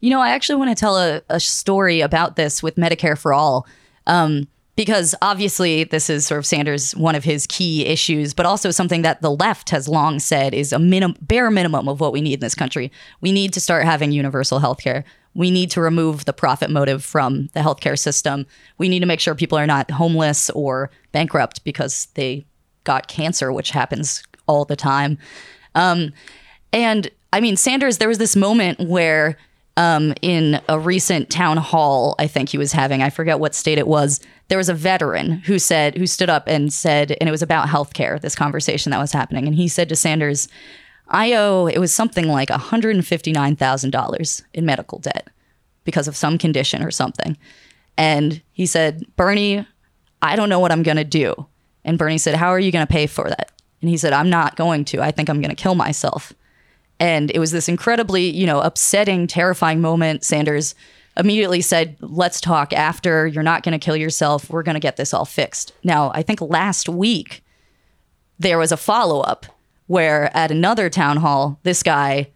You know, I actually want to tell a, a story about this with Medicare for All. Um, because obviously this is sort of Sanders one of his key issues, but also something that the left has long said is a minimum bare minimum of what we need in this country. We need to start having universal health care. We need to remove the profit motive from the healthcare system. We need to make sure people are not homeless or bankrupt because they got cancer, which happens all the time. Um, and I mean, Sanders, there was this moment where um, in a recent town hall, I think he was having, I forget what state it was, there was a veteran who said, who stood up and said, and it was about healthcare, this conversation that was happening. And he said to Sanders, I owe, it was something like $159,000 in medical debt because of some condition or something. And he said, Bernie, I don't know what I'm going to do. And Bernie said, How are you going to pay for that? And he said, I'm not going to. I think I'm going to kill myself. And it was this incredibly, you know, upsetting, terrifying moment. Sanders immediately said, Let's talk after. You're not going to kill yourself. We're going to get this all fixed. Now, I think last week there was a follow up where at another town hall, this guy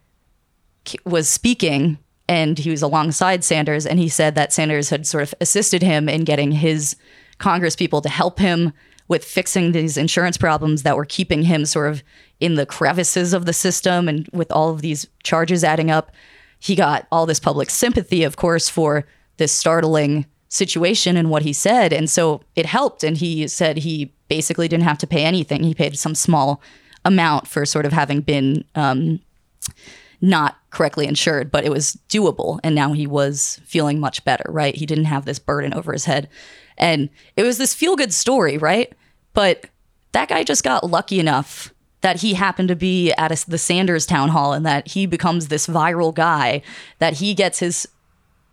was speaking and he was alongside Sanders. And he said that Sanders had sort of assisted him in getting his Congress people to help him with fixing these insurance problems that were keeping him sort of in the crevices of the system and with all of these charges adding up. He got all this public sympathy, of course, for this startling situation and what he said. And so it helped. And he said he basically didn't have to pay anything. He paid some small amount for sort of having been um, not correctly insured, but it was doable. And now he was feeling much better, right? He didn't have this burden over his head. And it was this feel good story, right? But that guy just got lucky enough that he happened to be at a, the Sanders town hall and that he becomes this viral guy, that he gets his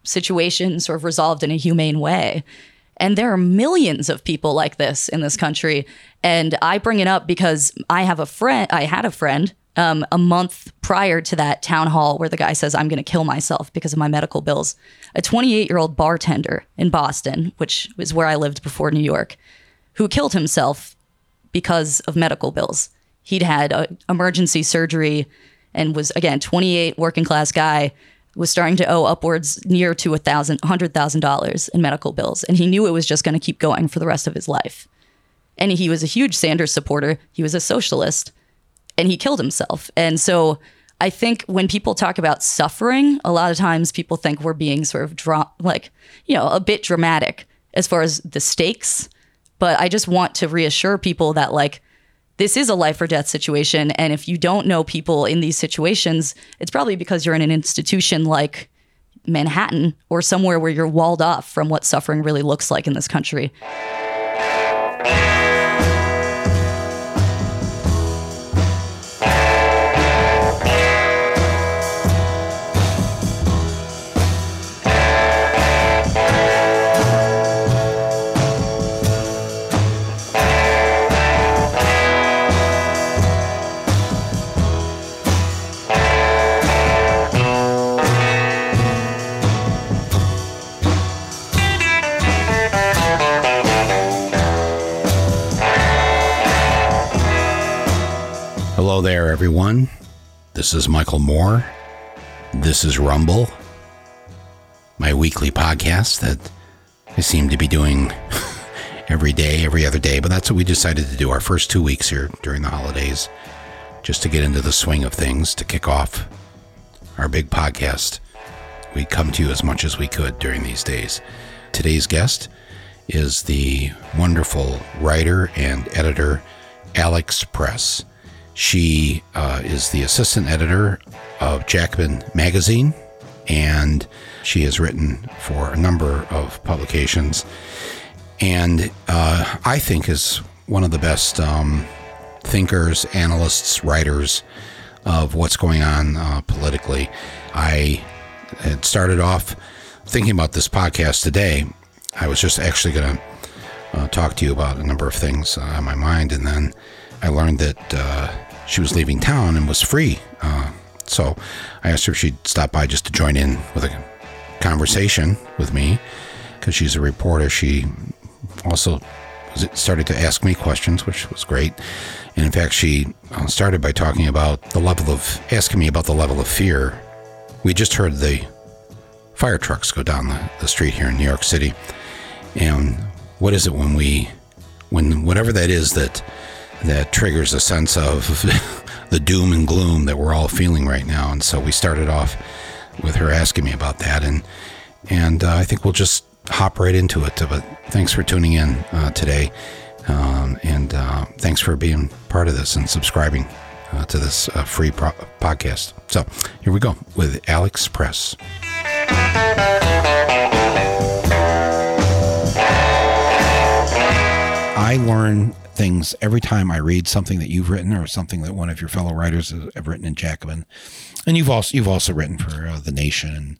situation sort of resolved in a humane way. And there are millions of people like this in this country. And I bring it up because I have a friend, I had a friend um, a month prior to that town hall where the guy says, I'm going to kill myself because of my medical bills. A 28 year old bartender in Boston, which is where I lived before New York, who killed himself because of medical bills. He'd had a emergency surgery and was, again, 28 working class guy was starting to owe upwards near to a thousand, hundred thousand dollars in medical bills, and he knew it was just going to keep going for the rest of his life. And he was a huge Sanders supporter. He was a socialist, and he killed himself. And so I think when people talk about suffering, a lot of times people think we're being sort of dra- like, you know, a bit dramatic as far as the stakes. But I just want to reassure people that like this is a life or death situation. And if you don't know people in these situations, it's probably because you're in an institution like Manhattan or somewhere where you're walled off from what suffering really looks like in this country. This is Michael Moore. This is Rumble, my weekly podcast that I seem to be doing every day, every other day, but that's what we decided to do our first two weeks here during the holidays, just to get into the swing of things, to kick off our big podcast. We come to you as much as we could during these days. Today's guest is the wonderful writer and editor Alex Press. She uh, is the assistant editor of Jacobin Magazine, and she has written for a number of publications. And uh, I think is one of the best um, thinkers, analysts, writers of what's going on uh, politically. I had started off thinking about this podcast today. I was just actually going to uh, talk to you about a number of things on my mind, and then I learned that uh, she was leaving town and was free. Uh, so I asked her if she'd stop by just to join in with a conversation with me because she's a reporter. She also started to ask me questions, which was great. And in fact, she uh, started by talking about the level of asking me about the level of fear. We just heard the fire trucks go down the, the street here in New York City. And what is it when we, when whatever that is that that triggers a sense of the doom and gloom that we're all feeling right now? And so we started off with her asking me about that, and and uh, I think we'll just hop right into it. But thanks for tuning in uh, today, um, and uh, thanks for being part of this and subscribing uh, to this uh, free pro- podcast. So here we go with Alex Press. I learn things every time I read something that you've written or something that one of your fellow writers have written in Jacobin, and you've also you've also written for uh, the Nation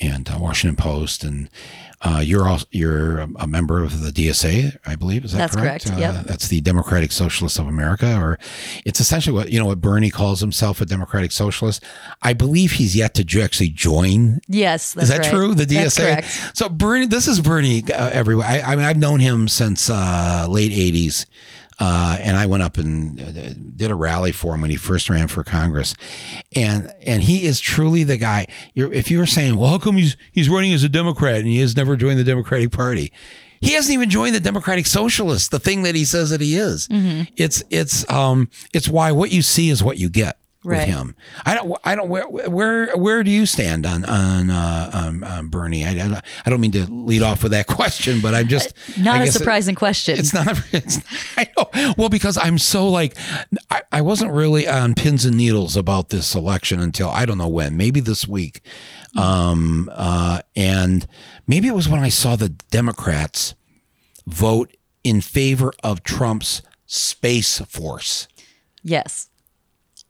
and uh, Washington Post, and uh, you're also you're a member of the DSA, I believe. Is that that's correct? correct. Uh, that's the Democratic Socialists of America, or it's essentially what you know what Bernie calls himself a Democratic Socialist. I believe he's yet to actually join. Yes, Is that right. true? The DSA. So Bernie, this is Bernie uh, everywhere. I, I mean, I've known him since uh, late '80s. Uh, and I went up and uh, did a rally for him when he first ran for Congress, and and he is truly the guy. You're, if you were saying, well, how come he's he's running as a Democrat and he has never joined the Democratic Party? He hasn't even joined the Democratic Socialists, the thing that he says that he is. Mm-hmm. It's it's um it's why what you see is what you get with him. I don't I don't where where where do you stand on on uh, um, um, Bernie? I, I I don't mean to lead off with that question, but I'm just Not I a guess it- surprising question. it's not. It's, I know. Well, because I'm so like, I, I wasn't really on pins and needles about this election until I don't know when, maybe this week, um, uh, and maybe it was when I saw the Democrats vote in favor of Trump's space force. yes,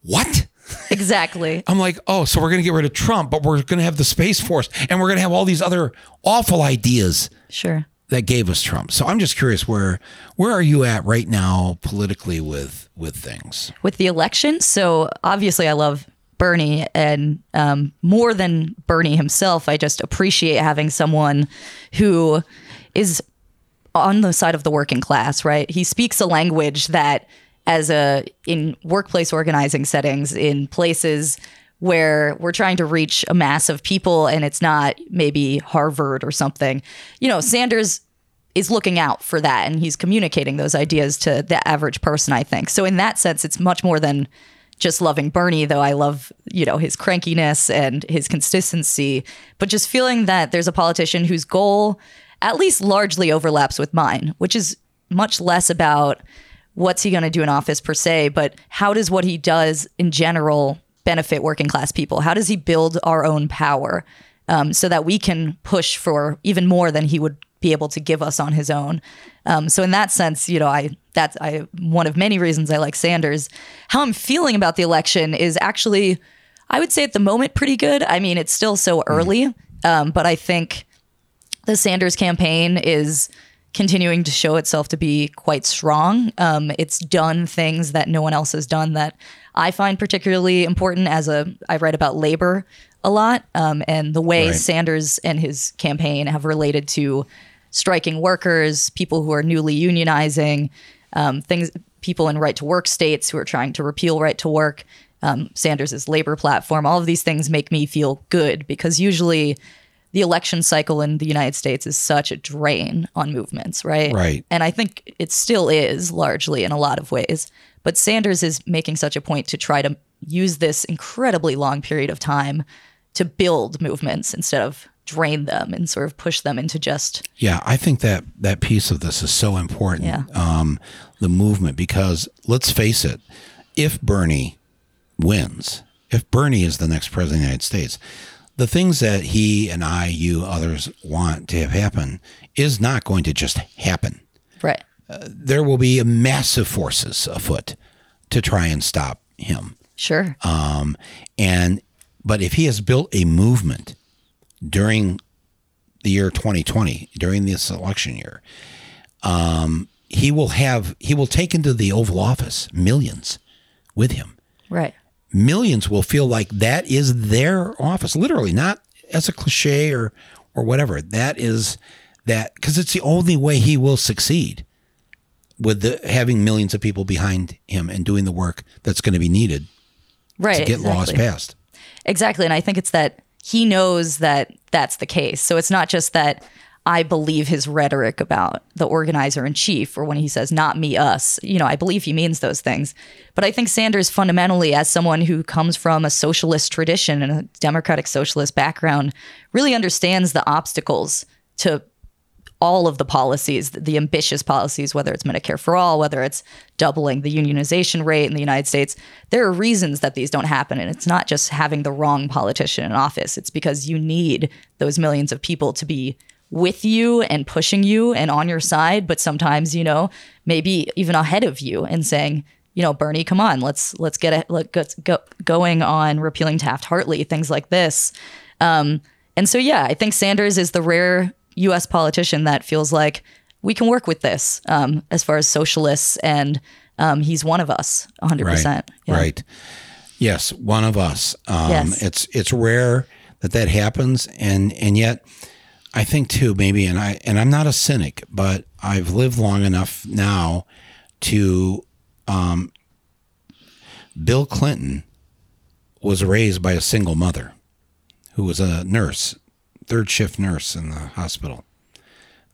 What? exactly. I'm like, oh, so we're going to get rid of Trump, but we're going to have the space force, and we're going to have all these other awful ideas Sure. that gave us Trump. So I'm just curious where where are you at right now politically with with things? with the election. So obviously, I love Bernie, and um, more than Bernie himself, I just appreciate having someone who is on the side of the working class. Right? He speaks a language that, as a in workplace organizing settings, in places where we're trying to reach a mass of people and it's not maybe Harvard or something. You know, Sanders is looking out for that and he's communicating those ideas to the average person, I think. So in that sense, it's much more than just loving Bernie, though I love, you know, his crankiness and his consistency, but just feeling that there's a politician whose goal at least largely overlaps with mine, which is much less about what's he going to do in office per se, but how does what he does in general benefit working class people? How does he build our own power um, so that we can push for even more than he would be able to give us on his own? Um, so in that sense, you know, I that's I one of many reasons I like Sanders. How I'm feeling about the election is actually, I would say at the moment pretty good. I mean, it's still so early, um, but I think the Sanders campaign is continuing to show itself to be quite strong. Um, it's done things that no one else has done that I find particularly important. As a, I write about labor a lot, um, and the way Right. Sanders and his campaign have related to striking workers, people who are newly unionizing, um, things, people in right to work states who are trying to repeal right to work. Um, Sanders' labor platform, all of these things make me feel good because usually the election cycle in the United States is such a drain on movements, right? Right. And I think it still is largely in a lot of ways. But Sanders is making such a point to try to use this incredibly long period of time to build movements instead of drain them and sort of push them into just Yeah, I think that that piece of this is so important. Yeah. Um, the movement, because let's face it, if Bernie wins, if Bernie is the next president of the United States, the things that he and I, you, others want to have happen is not going to just happen. right. There will be massive forces afoot to try and stop him. Sure. Um, and but if he has built a movement during the year 2020, during this election year, um, he will have he will take into the Oval Office millions with him. right. Millions will feel like that is their office, literally, not as a cliche or or whatever. That is that because it's the only way he will succeed with the having millions of people behind him and doing the work that's going to be needed Right. to get laws passed. Exactly. And I think it's that he knows that that's the case. So it's not just that I believe his rhetoric about the organizer in chief or when he says not me us. You know, I believe he means those things. But I think Sanders fundamentally as someone who comes from a socialist tradition and a democratic socialist background really understands the obstacles to all of the policies, the ambitious policies, whether it's Medicare for all, whether it's doubling the unionization rate in the United States, there are reasons that these don't happen. And it's not just having the wrong politician in office, it's because you need those millions of people to be with you and pushing you and on your side, but sometimes, you know, maybe even ahead of you and saying, you know, Bernie, come on, let's let's get it let us go going on repealing Taft Hartley, things like this. Um, and so yeah, I think Sanders is the rare US politician that feels like we can work with this um, as far as socialists and um, he's one of us 100%. Right. Yeah. right. Yes, one of us. Um, Yes. It's it's rare that that happens, and and yet I think too maybe, and I and I'm not a cynic, but I've lived long enough now to. Um, Bill Clinton was raised by a single mother, who was a nurse, third shift nurse in the hospital.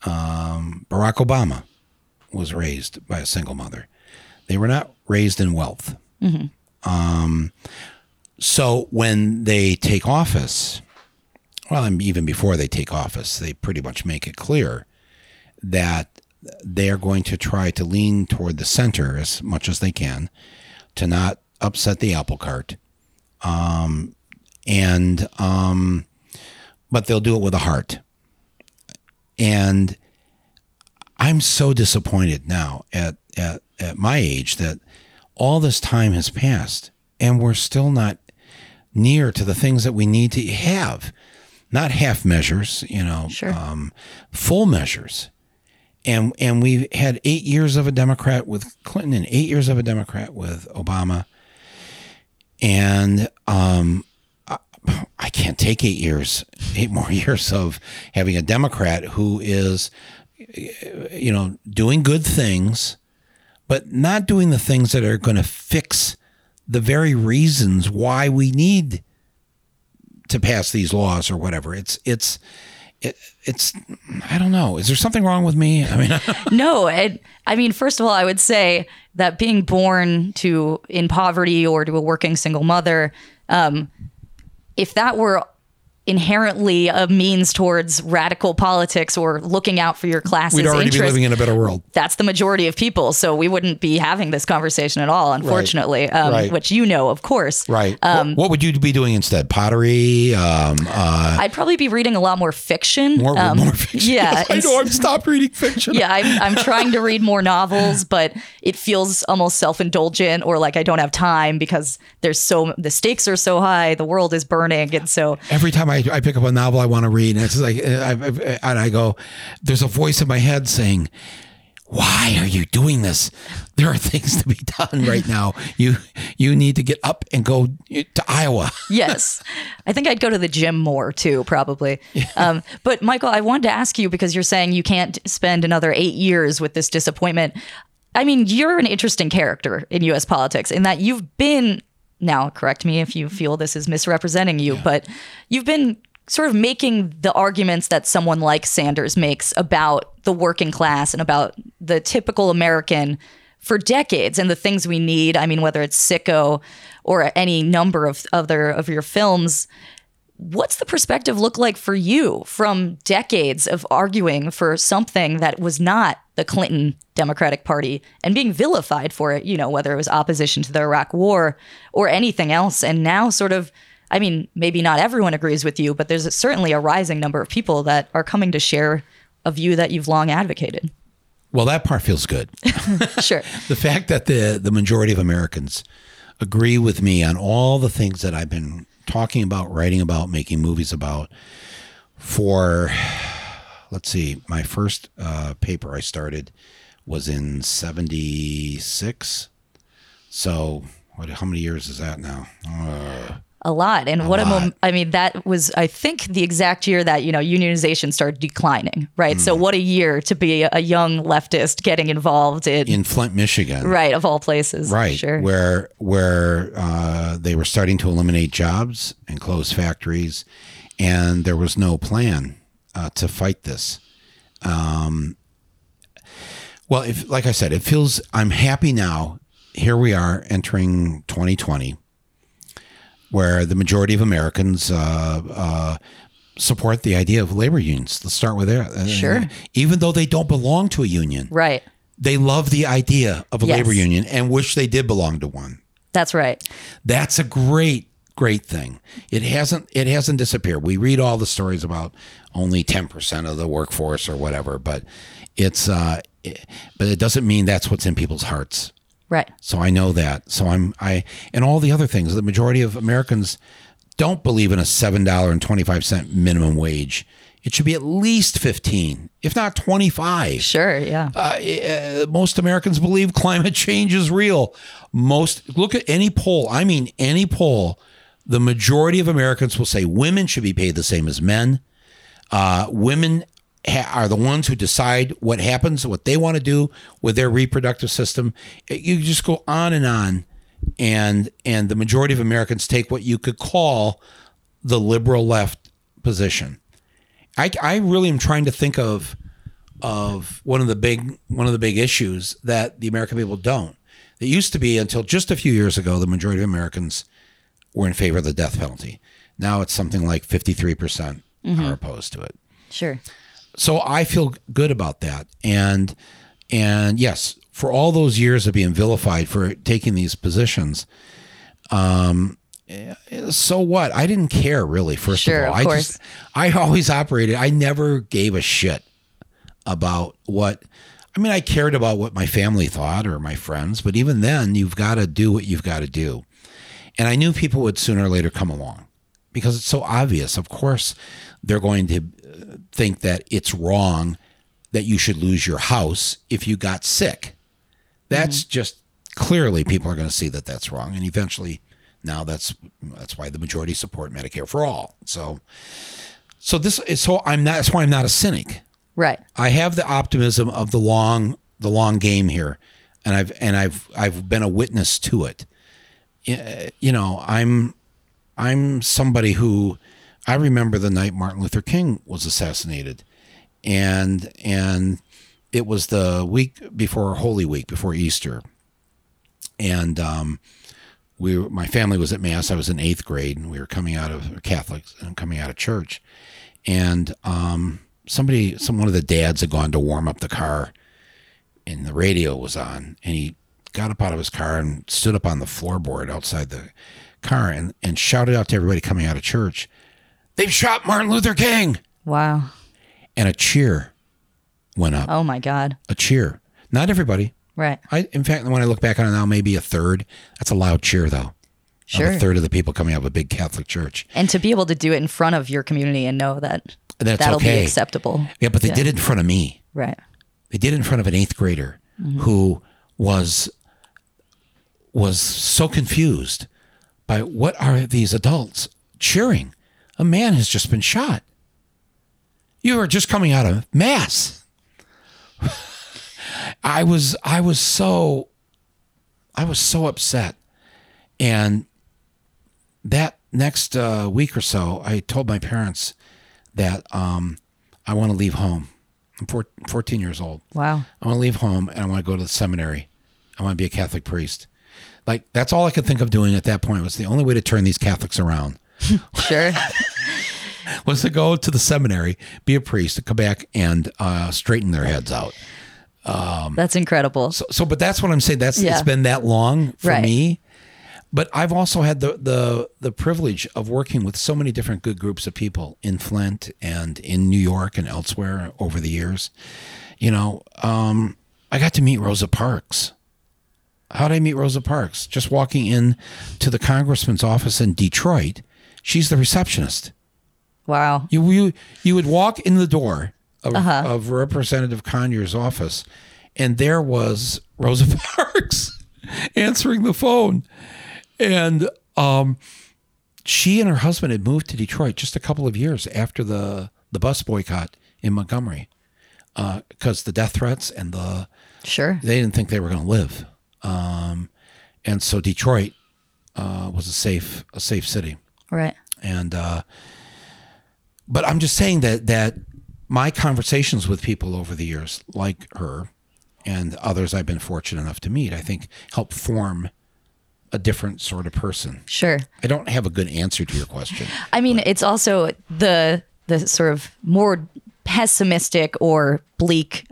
Um, Barack Obama was raised by a single mother. They were not raised in wealth. Um, so when they take office, well, and even before they take office, they pretty much make it clear that they are going to try to lean toward the center as much as they can to not upset the apple cart. Um, and, um, but they'll do it with a heart. And I'm so disappointed now at, at, at my age that all this time has passed and we're still not near to the things that we need to have. Not half measures, you know, Sure. um, full measures. And and we had eight years of a Democrat with Clinton and eight years of a Democrat with Obama. And um, I, I can't take eight years, eight more years of having a Democrat who is, you know, doing good things, but not doing the things that are going to fix the very reasons why we need to pass these laws or whatever. It's it's it, it's I don't know. Is there something wrong with me? I mean, no, it, I mean, first of all, I would say that being born to in poverty or to a working single mother, um, if that were inherently a means towards radical politics or looking out for your class's we'd already be living in a better world. that's the majority of people. So we wouldn't be having this conversation at all, unfortunately, um, Right. which you know, of course. Right. Um, what, what would you be doing instead? Pottery? Um, uh, I'd probably be reading a lot more fiction. more, Um, more fiction. Yeah. I know. I've stopped reading fiction. yeah, I'm, I'm trying to read more novels, but it feels almost self indulgent or like I don't have time because there's so the stakes are so high, the world is burning, and so Every time I, I pick up a novel I want to read, and it's like, uh, I, I, and I go, there's a voice in my head saying, why are you doing this? There are things to be done right now. You you need to get up and go to Iowa. yes, I think I'd go to the gym more too, probably. Um, but Michael, I wanted to ask you because you're saying you can't spend another eight years with this disappointment. I mean, you're an interesting character in U.S. politics in that you've been. Now, correct me if you feel this is misrepresenting you, but you've been sort of making the arguments that someone like Sanders makes about the working class and about the typical American for decades and the things we need. I mean, whether it's Sicko or any number of other of your films. What's the perspective look like for you from decades of arguing for something that was not the Clinton Democratic Party and being vilified for it, you know, whether it was opposition to the Iraq War or anything else. And now, sort of, I mean, maybe not everyone agrees with you, but there's certainly a rising number of people that are coming to share a view that you've long advocated. Well, that part feels good. Sure. the fact that the the majority of Americans agree with me on all the things that I've been talking about, writing about, making movies about for let's see, my first uh, paper I started was in 76. So, what how many years is that now? Uh, a lot and what a lot. mom- i mean that was i think the exact year that you know unionization started declining right Hmm. so what a year to be a young leftist getting involved in, in Flint, Michigan. right of all places right sure where where uh, they were starting to eliminate jobs and close factories and there was no plan uh, to fight this. Um, well, if like I said, it feels I'm happy now. Here we are entering 2020, where the majority of Americans uh, uh, support the idea of labor unions. Let's start with there. Uh, Sure. Even though they don't belong to a union, Right. they love the idea of a Yes. labor union and wish they did belong to one. That's right. That's a great, great thing. It hasn't it hasn't disappeared. We read all the stories about only ten percent of the workforce or whatever, but it's uh, it- but it doesn't mean that's what's in people's hearts. Right. So I know that. So I'm I and all the other things. The majority of Americans don't believe in a seven dollar and twenty five cent minimum wage. It should be at least fifteen, if not twenty five Sure. Yeah. uh, most Americans believe climate change is real. Most look at any poll. I mean, any poll. The majority of Americans will say women should be paid the same as men. Uh, women ha- are the ones who decide what happens, what they want to do with their reproductive system. You just go on and on, and and the majority of Americans take what you could call the liberal left position. I, I really am trying to think of of one of the big one of the big issues that the American people don't. It used to be until just a few years ago, the majority of Americans were in favor of the death penalty. Now it's something like fifty three percent mm-hmm. are opposed to it. Sure. So I feel good about that. And and yes, for all those years of being vilified for taking these positions, um, so what? I didn't care really. First Sure, of all, of I course. just I always operated. I never gave a shit about what. I mean, I cared about what my family thought or my friends, but even then, you've got to do what you've got to do. And I knew people would sooner or later come along because it's so obvious. Of course, they're going to think that it's wrong that you should lose your house if you got sick. That's mm-hmm. just clearly people are going to see that that's wrong, and eventually, now that's that's why the majority support Medicare for all. So, so this is so I'm not. That's why I'm not a cynic. Right. I have the optimism of the long the long game here, and I've and I've I've been a witness to it. You know, I'm I'm somebody who I remember the night Martin Luther King was assassinated, and and it was the week before Holy Week before Easter, and um, we my family was at mass. I was in eighth grade, and we were coming out of Catholics and coming out of church, and um, somebody, some one of the dads had gone to warm up the car, and the radio was on, and he got up out of his car and stood up on the floorboard outside the car and, and shouted out to everybody coming out of church, "They've shot Martin Luther King!" Wow. And a cheer went up. Oh my God. A cheer. Not everybody. Right. I, in fact, when I look back on it now, maybe a third. That's a loud cheer, though. Of Sure. A third of the people coming out of a big Catholic church. And to be able to do it in front of your community and know that That's that'll okay. be acceptable. Yeah, but they did it in front of me. Right. They did it in front of an eighth grader mm-hmm. who was was so confused by what are these adults cheering? A man has just been shot. You are just coming out of mass. I was I was so I was so upset. And that next uh, week or so, I told my parents that um, I want to leave home. I'm four, 14 years old. Wow. I want to leave home and I want to go to the seminary. I want to be a Catholic priest. Like that's all I could think of doing at that point was the only way to turn these Catholics around Sure. was to go to the seminary, be a priest, and come back and uh, straighten their heads out. That's incredible. So, so, but that's what I'm saying. That's Yeah. it's been that long for Right. me. But I've also had the, the the privilege of working with so many different good groups of people in Flint and in New York and elsewhere over the years. You know, um, I got to meet Rosa Parks. How did I meet Rosa Parks? Just walking in to the congressman's office in Detroit. She's the receptionist. Wow. You you you would walk in the door of, of Representative Conyers' office, and there was Rosa Parks answering the phone, and um, she and her husband had moved to Detroit just a couple of years after the the bus boycott in Montgomery, because the death threats and the Sure. they didn't think they were going to live, um, and so Detroit uh, was a safe a safe city Right. and uh, but I'm just saying that that my conversations with people over the years, like her and others I've been fortunate enough to meet, I think help form a different sort of person. Sure. I don't have a good answer to your question. I mean, it's also the the sort of more pessimistic or bleak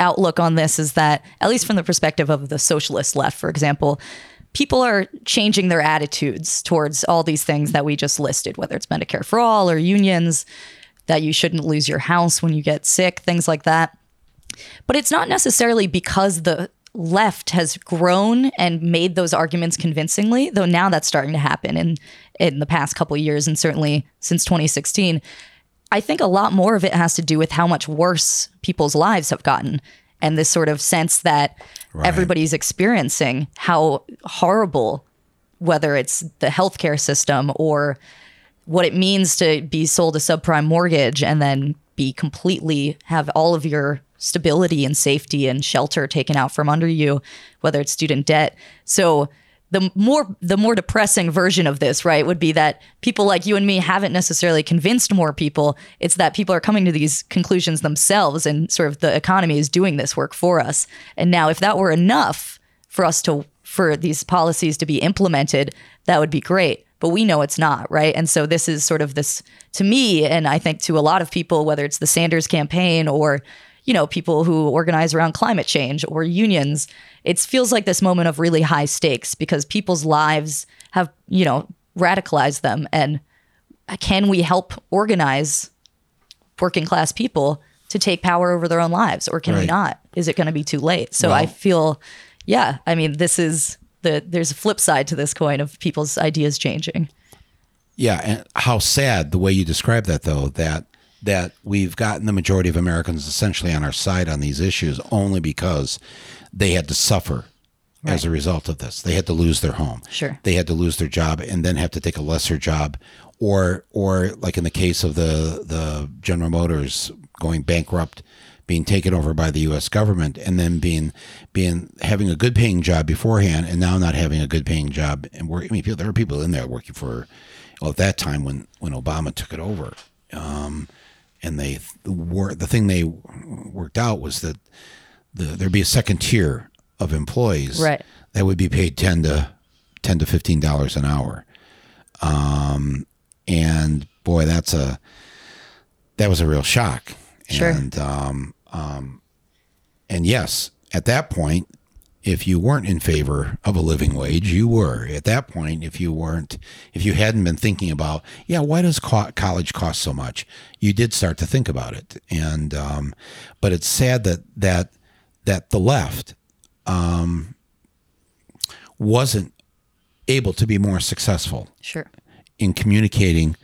outlook on this is that at least from the perspective of the socialist left, for example, people are changing their attitudes towards all these things that we just listed, whether it's Medicare for all or unions, that you shouldn't lose your house when you get sick, things like that. But it's not necessarily because the left has grown and made those arguments convincingly, though now that's starting to happen in in the past couple years and certainly since 2016. I think a lot more of it has to do with how much worse people's lives have gotten and this sort of sense that right. everybody's experiencing how horrible whether it's the healthcare system or what it means to be sold a subprime mortgage and then be completely have all of your stability and safety and shelter taken out from under you, whether it's student debt. So the more the more depressing version of this, right, would be that people like you and me haven't necessarily convinced more people. It's that people are coming to these conclusions themselves and sort of the economy is doing this work for us. And now if that were enough for us to for these policies to be implemented, that would be great. But we know it's not, right? And so this is sort of this to me and I think to a lot of people whether it's the Sanders campaign or you know, people who organize around climate change or unions. It feels like this moment of really high stakes because people's lives have, you know, radicalized them. And can we help organize working class people to take power over their own lives or can right. we not? Is it going to be too late? So well, I feel, yeah, I mean, this is the, there's a flip side to this coin of people's ideas changing. Yeah. And how sad the way you describe that, though, that that we've gotten the majority of Americans essentially on our side on these issues only because they had to suffer right. as a result of this. They had to lose their home. Sure. They had to lose their job and then have to take a lesser job or or like in the case of the the General Motors going bankrupt being taken over by the US government and then being being having a good paying job beforehand and now not having a good paying job and work I mean there are people in there working for well at that time when when Obama took it over um, and they were the thing they worked out was that the, there'd be a second tier of employees right. that would be paid ten to ten to fifteen dollars an hour. Um, and boy, that's a that was a real shock. Sure. And um, um, and yes, at that point, if you weren't in favor of a living wage, you were. At that point, if you weren't, if you hadn't been thinking about, yeah, why does co- college cost so much? You did start to think about it, and um, but it's sad that that that the left um, wasn't able to be more successful. Sure. In communicating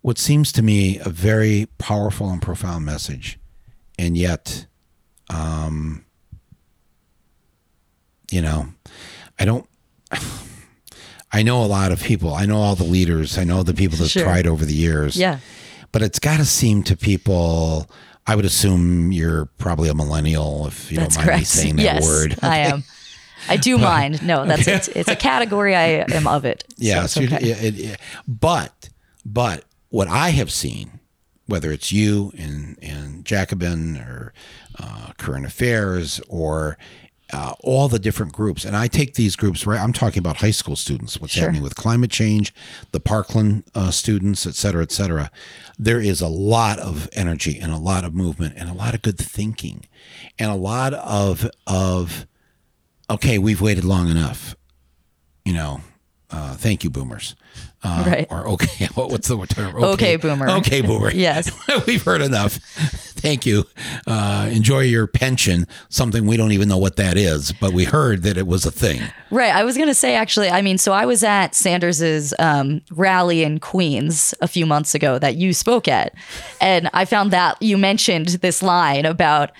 what seems to me a very powerful and profound message, and yet. Um, you know, I don't. I know a lot of people. I know all the leaders. I know the people that sure. tried over the years. Yeah. But it's got to seem to people. I would assume you're probably a millennial if you that's don't mind correct. me saying that yes, word. I am. I do mind. No, that's it's, it's, a category I am of it. Yeah. So okay. it, it, but but what I have seen, whether it's you in in Jacobin or uh, Current Affairs or uh, all the different groups. And I take these groups, right? I'm talking about high school students, what's sure. happening with climate change, the Parkland uh, students, et cetera, et cetera. There is a lot of energy and a lot of movement and a lot of good thinking and a lot of, of, okay, we've waited long enough. You know, uh, thank you, boomers. Uh, right. Or okay, what, what's the term? Okay, okay boomer. Okay, boomer. yes. We've heard enough. Thank you. Uh, enjoy your pension, something we don't even know what that is, but we heard that it was a thing. Right. I was going to say, actually, I mean, so I was at Sanders's um, rally in Queens a few months ago that you spoke at. And I found that you mentioned this line about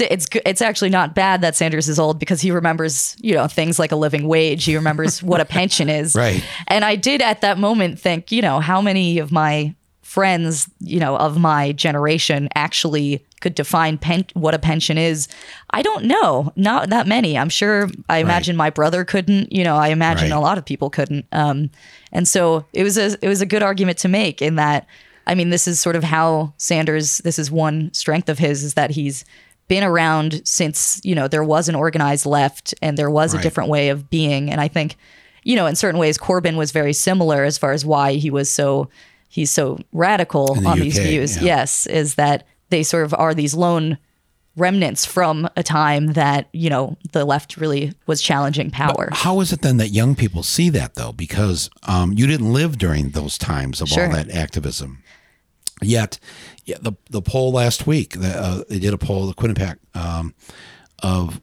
it's it's actually not bad that Sanders is old because he remembers you know things like a living wage. He remembers what a pension is. Right. And I did at that moment think, you know, how many of my friends, you know, of my generation actually could define pen- what a pension is. I don't know, not that many. I'm sure. I imagine right. my brother couldn't. You know, I imagine right. a lot of people couldn't. Um, and so it was a it was a good argument to make in that I mean, this is sort of how Sanders, this is one strength of his, is that he's been around since, you know, there was an organized left and there was Right. a different way of being. And I think, you know, in certain ways, Corbyn was very similar as far as why he was so, he's so radical the on these views. yeah. Yes, is that they sort of are these lone remnants from a time that, you know, the left really was challenging power. How is it then that young people see that though? Because um, you didn't live during those times of Sure. all that activism. Yet, yeah, the the poll last week, the, uh, they did a poll, the Quinnipiac, um, of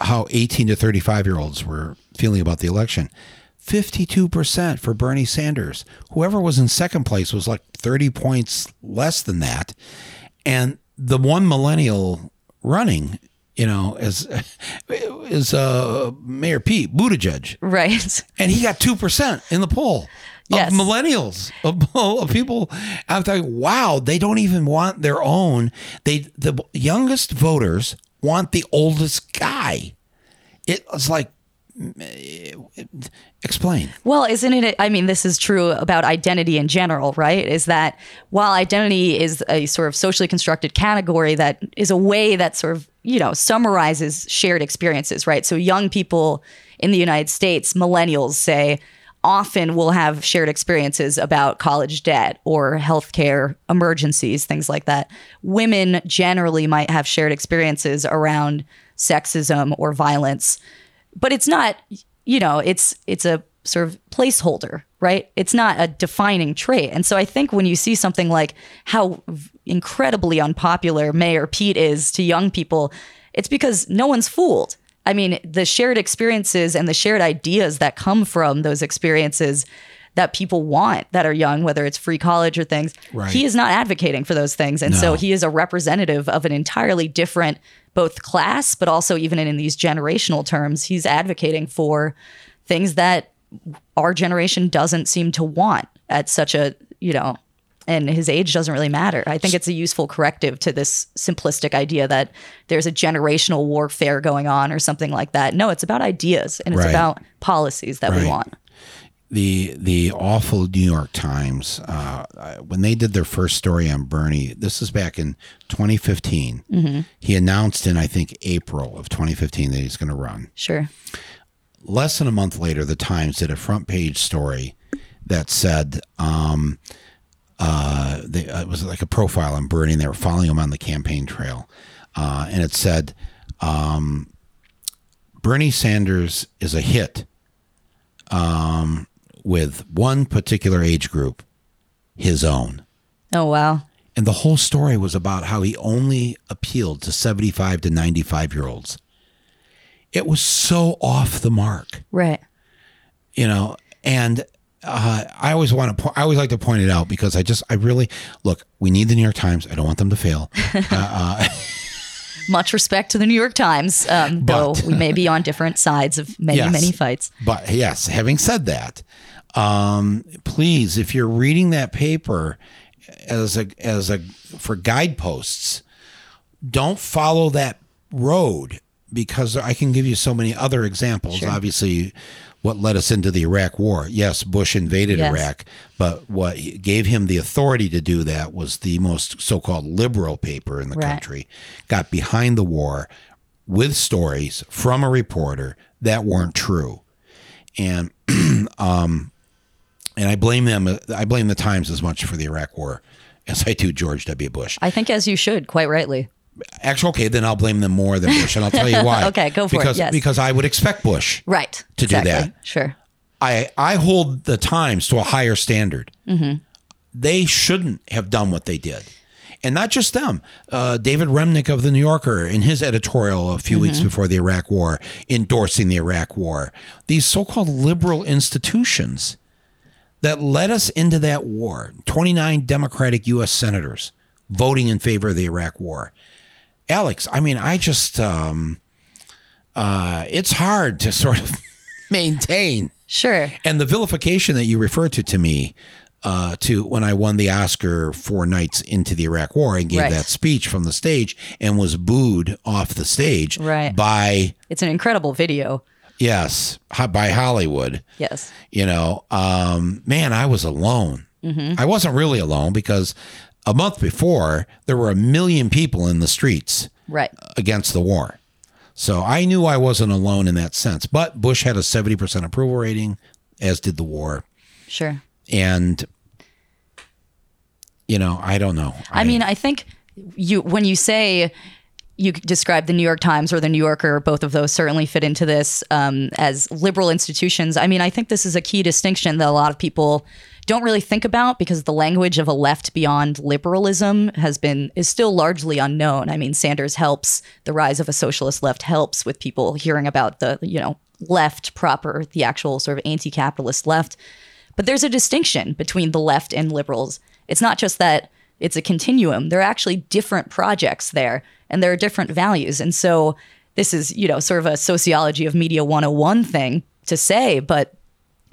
how 18 to 35 year olds were feeling about the election. 52% for Bernie Sanders. Whoever was in second place was like 30 points less than that. And the one millennial running, you know, is is uh, Mayor Pete Buttigieg, right. and he got two percent in the poll of millennials of, of people. I'm thinking, wow, they don't even want their own. They the youngest voters want the oldest guy. It was like, eh, explain. Well, isn't it? I mean, this is true about identity in general, right? Is that while identity is a sort of socially constructed category that is a way that sort of, you know, summarizes shared experiences, right? So young people in the United States, millennials say, often will have shared experiences about college debt or healthcare emergencies, things like that. Women generally might have shared experiences around sexism or violence but it's not you know it's it's a sort of placeholder right? It's not a defining trait. And so i think when you see something like how incredibly unpopular mayor pete is to young people it's because no one's fooled i mean the shared experiences and the shared ideas that come from those experiences that people want that are young whether it's free college or things Right. he is not advocating for those things and so he is a representative of an entirely different both class but also even in, in these generational terms he's advocating for things that our generation doesn't seem to want at such a you know and his age doesn't really matter i think it's a useful corrective to this simplistic idea that there's a generational warfare going on or something like that no it's about ideas and it's Right. about policies that we want the the awful New York Times uh, when they did their first story on Bernie. This is back in 2015. He announced in I think April of 2015 that he's going to run. sure Less than a month later, the Times did a front page story that said um, uh, they, uh, it was like a profile on Bernie. and They were following him on the campaign trail, uh, and it said um, Bernie Sanders is a hit um, with one particular age group, his own. oh wow And the whole story was about how he only appealed to 75 to 95 year olds. It was so off the mark, right you know, and uh, I always want to, po- I always like to point it out because I just, I really, look, we need the New York Times. I don't want them to fail. much respect to the new york times um, though we may be on different sides of many Yes. many fights But yes, having said that, um, please, if you're reading that paper as a as a for guideposts, don't follow that road because I can give you so many other examples. Obviously, what led us into the Iraq War? Yes, Bush invaded Yes. Iraq, but what gave him the authority to do that was the most so-called liberal paper in the Right. country. Got behind the war with stories from a reporter that weren't true and um, and I blame them. I blame the Times as much for the Iraq War as I do George W. Bush. i think as you should quite rightly Actually, okay, then I'll blame them more than Bush, and I'll tell you why. Okay, go for it, because, yes. Because I would expect Bush. right To do that. sure I I hold the Times to a higher standard. Mm-hmm. They shouldn't have done what they did. And not just them. Uh, David Remnick of the New Yorker, in his editorial a few Mm-hmm. weeks before the Iraq War, endorsing the Iraq War, these so called liberal institutions that led us into that war 29 Democratic U.S. senators voting in favor of the Iraq War. Alex, I mean, I just, um, uh, it's hard to sort of maintain. sure And the vilification that you refer to to me, uh, to when I won the Oscar four nights into the Iraq War and gave Right. that speech from the stage and was booed off the stage Right. by, it's an incredible video yes, by Hollywood. yes You know, um, man, I was alone. I wasn't really alone because a month before there were a million people in the streets Right. against the war. So I knew I wasn't alone in that sense. But Bush had a 70% approval rating, as did the war. Sure. And, you know, I don't know. I mean, I think you when you say you describe the New York Times or the New Yorker, both of those certainly fit into this um, as liberal institutions. I mean, I think this is a key distinction that a lot of people don't really think about because the language of a left beyond liberalism has been is still largely unknown. I mean, Sanders helps the rise of a socialist left helps with people hearing about the you know left proper, the actual sort of anti-capitalist left. But there's a distinction between the left and liberals. It's not just that it's a continuum. There are actually different projects there and there are different values. And so this is, you know, sort of a sociology of media 101 thing to say, but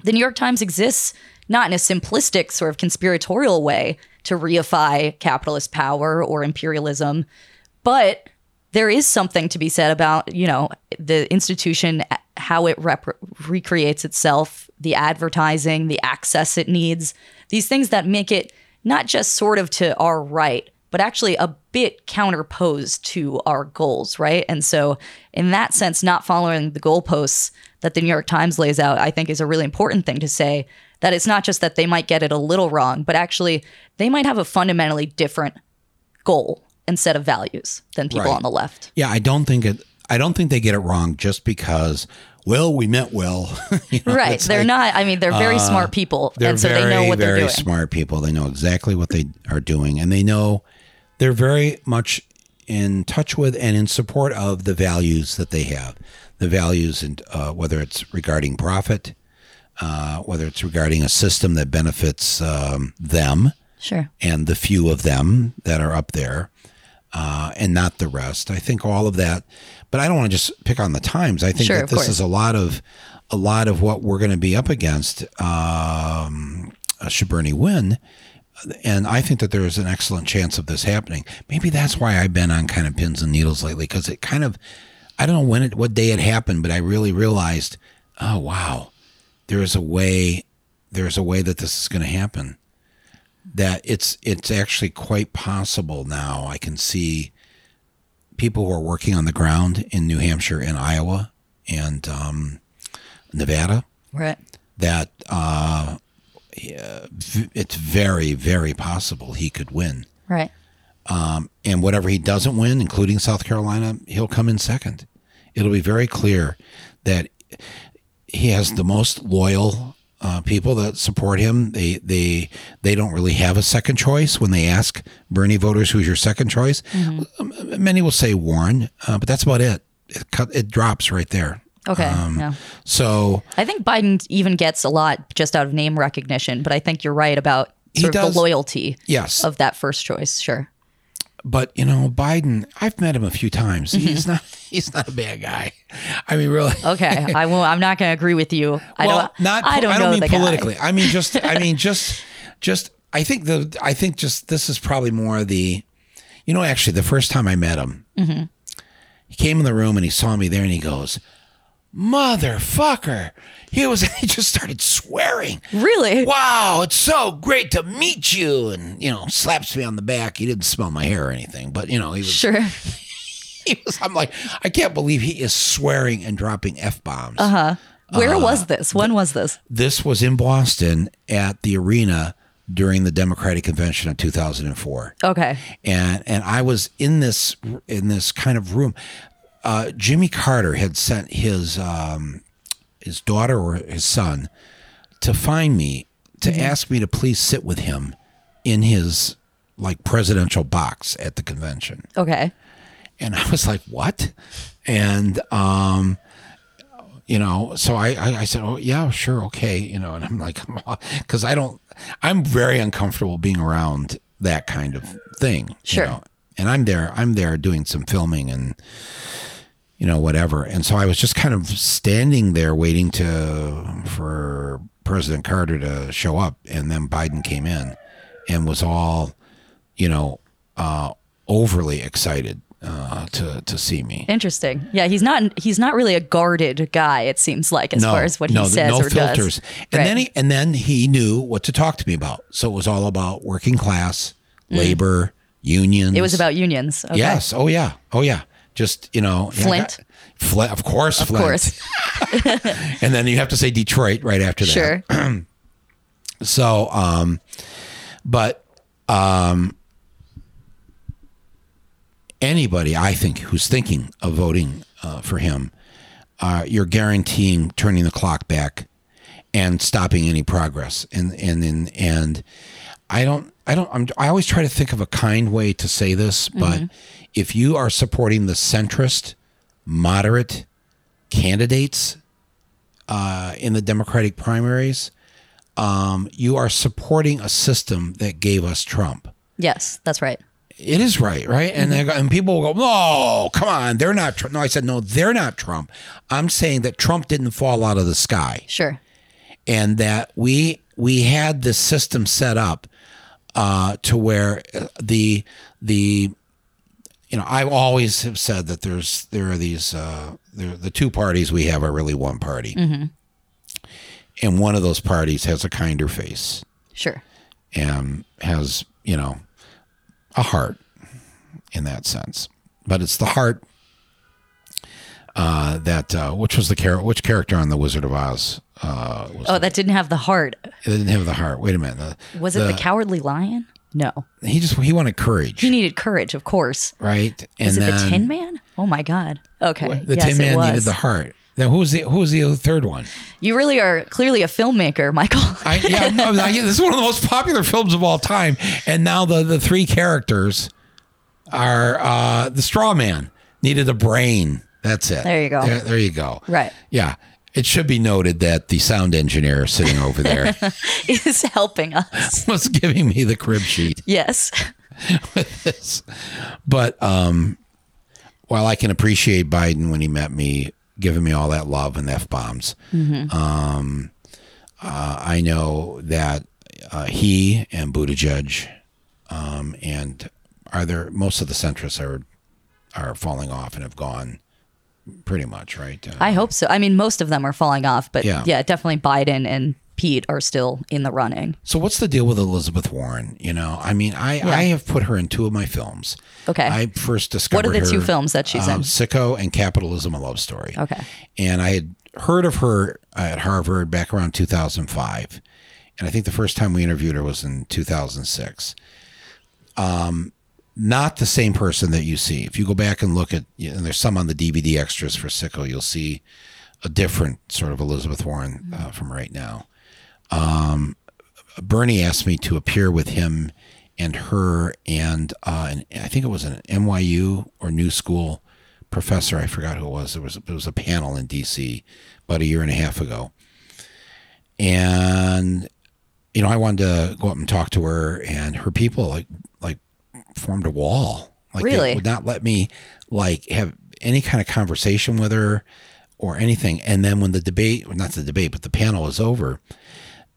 the New York Times exists not in a simplistic sort of conspiratorial way to reify capitalist power or imperialism, but there is something to be said about, you know, the institution, how it rep- recreates itself, the advertising, the access it needs, these things that make it not just sort of to our right, but actually a bit counterposed to our goals, right? And so, in that sense, not following the goalposts that the New York Times lays out, I think is a really important thing to say. That it's not just that they might get it a little wrong, but actually they might have a fundamentally different goal and set of values than people Right. on the left. yeah, I don't think it, I don't think they get it wrong just because, well, we meant well. You know, Right. They're like- not, I mean, they're very smart people. And so very, they know what they're doing. Very smart people. They know exactly what they are doing, and they know they're very much in touch with and in support of the values that they have. The values, and uh, whether it's regarding profit, uh, whether it's regarding a system that benefits um, them Sure. and the few of them that are up there, uh, and not the rest. I think all of that, but I don't want to just pick on the Times. I think Sure, that this is a lot of a lot of what we're going to be up against. Um, should Bernie win? And I think that there is an excellent chance of this happening. Maybe that's why I've been on kind of pins and needles lately because it kind of, I don't know when it, what day it happened, but I really realized, oh wow, there is a way, there's a way that this is going to happen that it's it's actually quite possible now. I can see people who are working on the ground in New Hampshire and Iowa and um, Nevada Right. that uh, it's very very possible he could win. Right. And whatever he doesn't win, including South Carolina, he'll come in second. It'll be very clear that he has the most loyal uh, people that support him. They they they don't really have a second choice when they ask Bernie voters who's your second choice. Um, Many will say Warren, uh, but that's about it. It cut it drops right there. Okay. Um, yeah. So I think Biden even gets a lot just out of name recognition, but I think you're right about sort of does. the loyalty yes, of that first choice. Sure. But you know Biden. I've met him a few times. Mm-hmm. He's not he's not a bad guy. I mean, really. Okay. I won't. I'm not going to agree with you. I well, don't. not. I don't I don't mean the guy. politically. I mean just. I mean just. Just. I think the. I think just. This is probably more the. You know, actually, the first time I met him, Mm-hmm. he came in the room and he saw me there and he goes, "Motherfucker!" He was. He just started swearing. Really? Wow, it's so great to meet you, and you know, slaps me on the back. He didn't smell my hair or anything, but you know, he was. Sure. He was I'm like, I can't believe he is swearing and dropping f bombs. Uh huh. Where Uh, was this? When was this? This was in Boston at the arena during the Democratic Convention of 2004, Okay. and and I was in this in this kind of room. Uh, Jimmy Carter had sent his um, his daughter or his son to find me to ask me to please sit with him in his like presidential box at the convention. Okay. And I was like, what? And, um, you know, so I, I, I said, oh, yeah, sure, okay. You know, and I'm like, because I don't, I'm very uncomfortable being around that kind of thing. you Sure. know. And I'm there, I'm there doing some filming and, you know, whatever. And so I was just kind of standing there waiting to, for President Carter to show up. And then Biden came in and was all, you know, uh, overly excited uh, to to see me. Interesting. Yeah, he's not he's not really a guarded guy. It seems like as far as what he no, says no or filters. does. And Right. then he and then he knew what to talk to me about. So it was all about working class, labor, unions. It was about unions. Okay. Yes. Oh yeah. Oh yeah. Just you know, yeah, Flint. got- Flint, of course. Of Flint. course. And then you have to say Detroit right after that. Sure. So, um, but um, anybody I think who's thinking of voting uh, for him, uh, you're guaranteeing turning the clock back and stopping any progress. And and and and I don't I don't I'm, I always try to think of a kind way to say this, but if you are supporting the centrist, moderate candidates uh, in the Democratic primaries, um, you are supporting a system that gave us Trump. Yes, that's right. It is right, right? And go, and people will go, "Oh, come on, they're not." Trump. No, I said, "No, they're not Trump." I'm saying that Trump didn't fall out of the sky, Sure. and that we we had this system set up uh, to where uh, the the you know I always have said that there's there are these uh, there, the two parties we have are really one party, and one of those parties has a kinder face. Sure. and has you know a heart in that sense. But it's the heart uh, that uh, which was the char- which character on the Wizard of Oz uh, was Oh, that didn't have the heart. it didn't have the heart wait a minute the, Was it the, cowardly lion? No. he just he wanted courage He needed courage, of course. right and Is it then the Tin Man? Oh my God. Okay. the yes, Tin Man needed the heart now who's the who was the third one You really are clearly a filmmaker, Michael. I, yeah, no, I, this is one of the most popular films of all time. And now the, the three characters are uh, the straw man needed a brain. That's it. There you go. There, there you go. Right. Yeah. It should be noted that the sound engineer sitting over there is helping us. was giving me the crib sheet Yes. with this. But um, while I can appreciate Biden when he met me, giving me all that love and f bombs, um, uh, I know that uh, he and Buttigieg um, and are there most of the centrists are are falling off and have gone pretty much right. Uh, I hope so. I mean, most of them are falling off, but Yeah. yeah, definitely Biden and Pete are still in the running. so what's the deal with Elizabeth Warren? You know, I mean, I I have put her in two of my films. Okay. I first discovered What are the two films that she's um, in? Sicko and Capitalism: A Love Story. Okay. And I had heard of her at Harvard back around 2005. And I think the first time we interviewed her was in 2006. Um, not the same person that you see. If you go back and look at, and there's some on the DVD extras for Sicko, you'll see a different sort of Elizabeth Warren uh, from right now. Um, Bernie asked me to appear with him and her and, uh, and I think it was an NYU or New School professor. I forgot who it was. There was it was a panel in D.C. about a year and a half ago, and you know I wanted to go up and talk to her, and her people like formed a wall. Like Really? they would not let me like have any kind of conversation with her or anything. And then when the debate, well, not the debate, but the panel was over,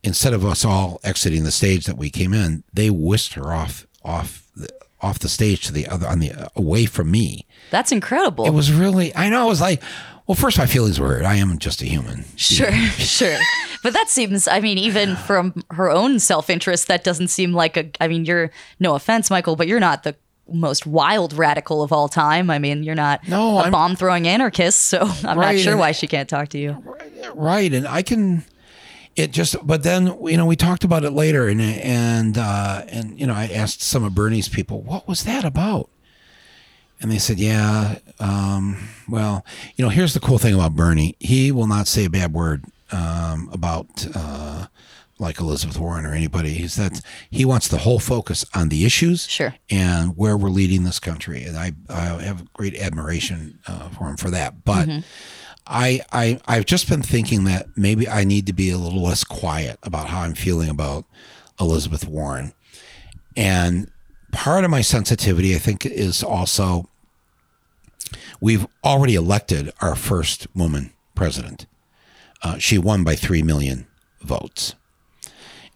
instead of us all exiting the stage that we came in, they whisked her off off the, off the stage to the other on the away from me. That's incredible. It was really, I know, I was like, well, first my feelings were hurt. I am just a human. Sure, sure. But that seems, I mean, even from her own self interest, that doesn't seem like a, I mean, you're, no offense, Michael, but you're not the most wild radical of all time. I mean, you're not No, a bomb throwing anarchist, so I'm Right, not sure why she can't talk to you. Right. And I can, it just, but then, you know, we talked about it later and, and, uh, and, you know, I asked some of Bernie's people, what was that about? And they said, yeah, um, well, you know, here's the cool thing about Bernie. He will not say a bad word, um, about, uh, like Elizabeth Warren or anybody. Is that he wants the whole focus on the issues Sure. and where we're leading this country. And I, I have great admiration uh, for him for that. But I, I, I've just been thinking that maybe I need to be a little less quiet about how I'm feeling about Elizabeth Warren. And part of my sensitivity, I think, is also we've already elected our first woman president. Uh, she won by 3 million votes.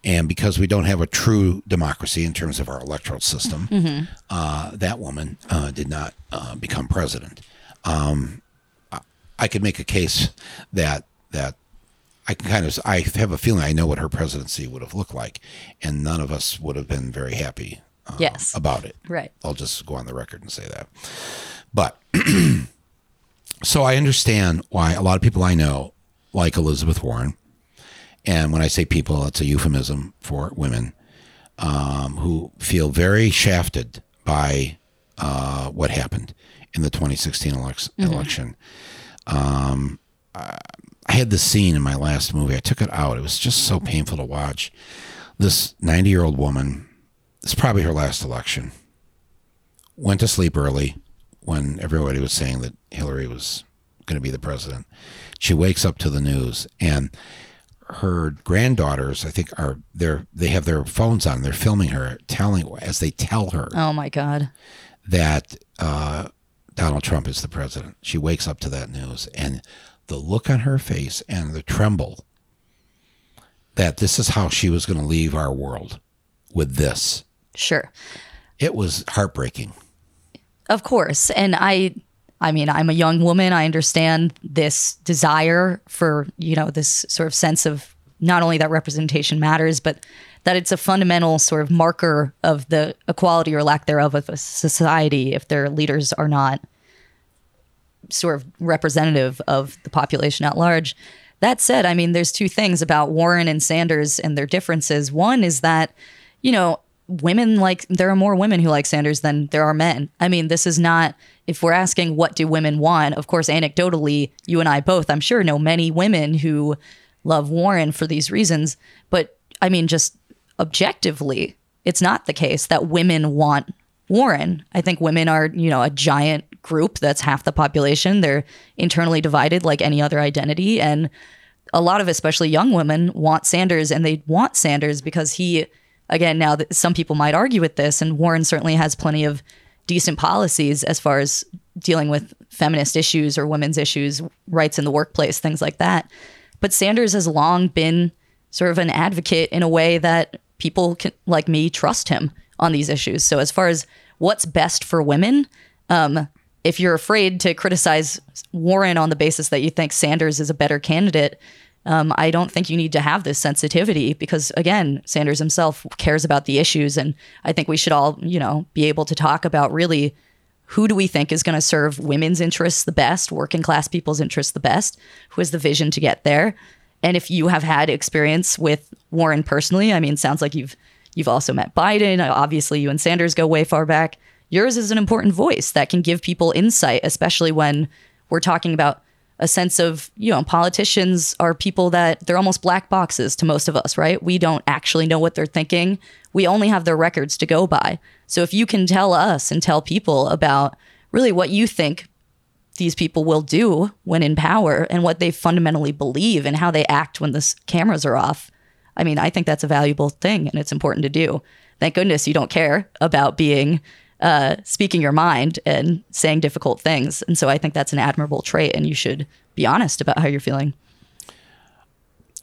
And because we don't have a true democracy in terms of our electoral system, uh, that woman uh, did not uh, become president. Um, I, I could make a case that that I can kind of I have a feeling I know what her presidency would have looked like, and none of us would have been very happy uh, Yes. about it. Right. I'll just go on the record and say that. But so I understand why a lot of people I know like Elizabeth Warren, and when I say people, it's a euphemism for women um, who feel very shafted by uh, what happened in the 2016 election. election. Um, I I had this scene in my last movie. I took it out. It was just so painful to watch. This 90 year old woman, it's probably her last election, went to sleep early when everybody was saying that Hillary was going to be the president. She wakes up to the news and her granddaughters, I think, are they're they have their phones on. They're filming her, telling as they tell her Oh my God. that uh, Donald Trump is the president. She wakes up to that news, and the look on her face and the tremble that this is how she was going to leave our world with this. Sure. It was heartbreaking. Of course. And I I mean, I'm a young woman. I understand this desire for, you know, this sort of sense of not only that representation matters, but that it's a fundamental sort of marker of the equality or lack thereof of a society if their leaders are not sort of representative of the population at large. That said, I mean, there's two things about Warren and Sanders and their differences. One is that, you know, women like there are more women who like Sanders than there are men. I mean, this is not if we're asking what do women want, of course anecdotally, you and I both, I'm sure know many women who love Warren for these reasons, but I mean just objectively, it's not the case that women want Warren. I think women are, you know, a giant group that's half the population. They're internally divided like any other identity and a lot of especially young women want Sanders and they want Sanders because he again now that some people might argue with this and Warren certainly has plenty of decent policies as far as dealing with feminist issues or women's issues, rights in the workplace, things like that. But Sanders has long been sort of an advocate in a way that people can, like me trust him on these issues. So as far as what's best for women, um, if you're afraid to criticize Warren on the basis that you think Sanders is a better candidate, um, I don't think you need to have this sensitivity because, again, Sanders himself cares about the issues, and I think we should all, you know, be able to talk about really who do we think is going to serve women's interests the best, working class people's interests the best, who has the vision to get there, and if you have had experience with Warren personally, I mean, sounds like you've you've also met Biden. Obviously, you and Sanders go way far back. Yours is an important voice that can give people insight, especially when we're talking about a sense of, you know, politicians are people that they're almost black boxes to most of us, right? We don't actually know what they're thinking. We only have their records to go by. So if you can tell us and tell people about really what you think these people will do when in power and what they fundamentally believe and how they act when the cameras are off, I mean, I think that's a valuable thing and it's important to do. Thank goodness you don't care about being uh, speaking your mind and saying difficult things. And so I think that's an admirable trait, and you should be honest about how you're feeling.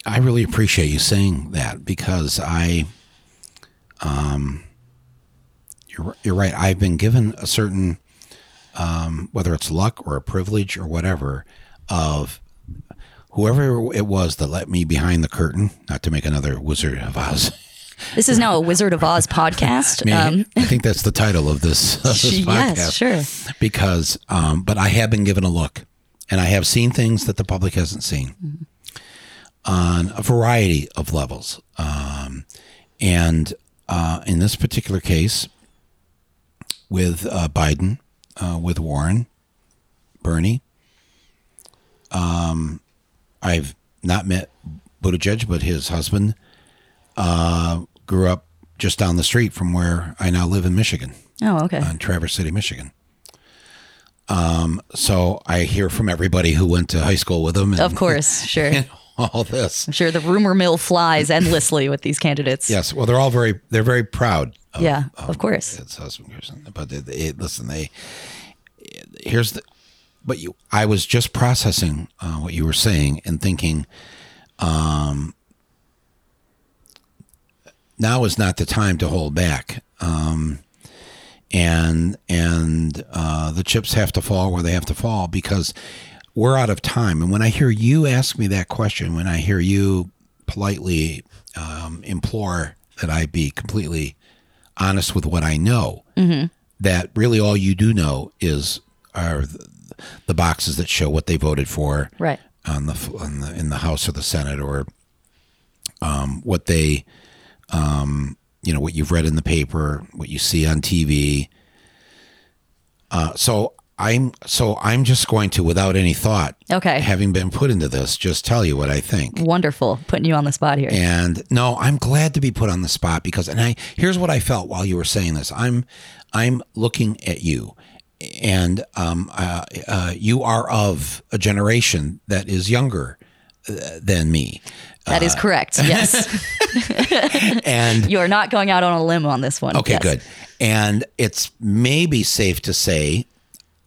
I really appreciate you saying that because I, um, you're you're right. I've been given a certain, um, whether it's luck or a privilege or whatever, of whoever it was that let me behind the curtain. Not to make another Wizard of Oz. This is now a Wizard of Oz podcast. I, Um, I think that's the title of this, of this podcast. yes, sure. because um, but I have been given a look, and I have seen things that the public hasn't seen on a variety of levels. Um, and uh, in this particular case, with uh, Biden, uh, with Warren, Bernie, um, I've not met Buttigieg, but his husband uh, grew up just down the street from where I now live in Michigan Oh, okay. in Traverse City, Michigan. Um, so I hear from everybody who went to high school with him. And, Of course, sure. and all this. I'm sure the rumor mill flies endlessly with these candidates. Yes. Well, they're all very, they're very proud. Of, Yeah, of course. His husband, Chasten. but it, it, listen, they, here's the, but you, I was just processing uh, what you were saying and thinking, um, now is not the time to hold back. Um, and and uh, the chips have to fall where they have to fall because we're out of time. And when I hear you ask me that question, when I hear you politely um, implore that I be completely honest with what I know, that really all you do know is are the, the boxes that show what they voted for Right. on the, on the in the House or the Senate or um, what they um, you know what you've read in the paper, what you see on TV. Uh, so I'm so I'm just going to, without any thought, Okay. having been put into this, just tell you what I think. Wonderful. Putting you on the spot here. And no, I'm glad to be put on the spot because, and I here's what I felt while you were saying this. I'm I'm looking at you, and um, uh, uh, you are of a generation that is younger uh, than me, That is correct. Yes. and you are not going out on a limb on this one. Okay, Yes. good. And it's maybe safe to say,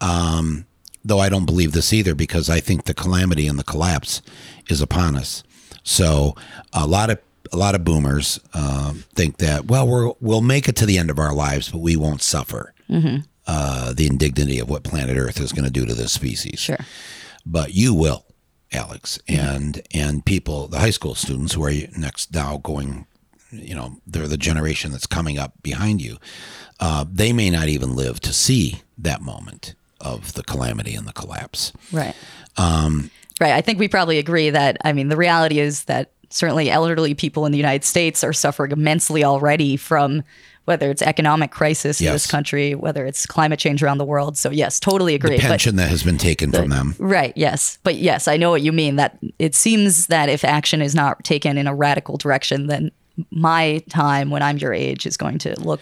um, though I don't believe this either, because I think the calamity and the collapse is upon us. So a lot of a lot of boomers um, think that well we're, we'll make it to the end of our lives, but we won't suffer Mm-hmm. uh, the indignity of what planet Earth is going to do to this species Sure. but you will, Alex, and and people, the high school students who are next now going, you know, they're the generation that's coming up behind you. Uh, they may not even live to see that moment of the calamity and the collapse. Right. right. I think we probably agree that, I mean, the reality is that certainly elderly people in the United States are suffering immensely already from whether it's economic crisis in this country, whether it's climate change around the world. So, yes, totally agree. The pension that has been taken from them. Right, yes. But yes, I know what you mean that it seems that if action is not taken in a radical direction, then my time when I'm your age is going to look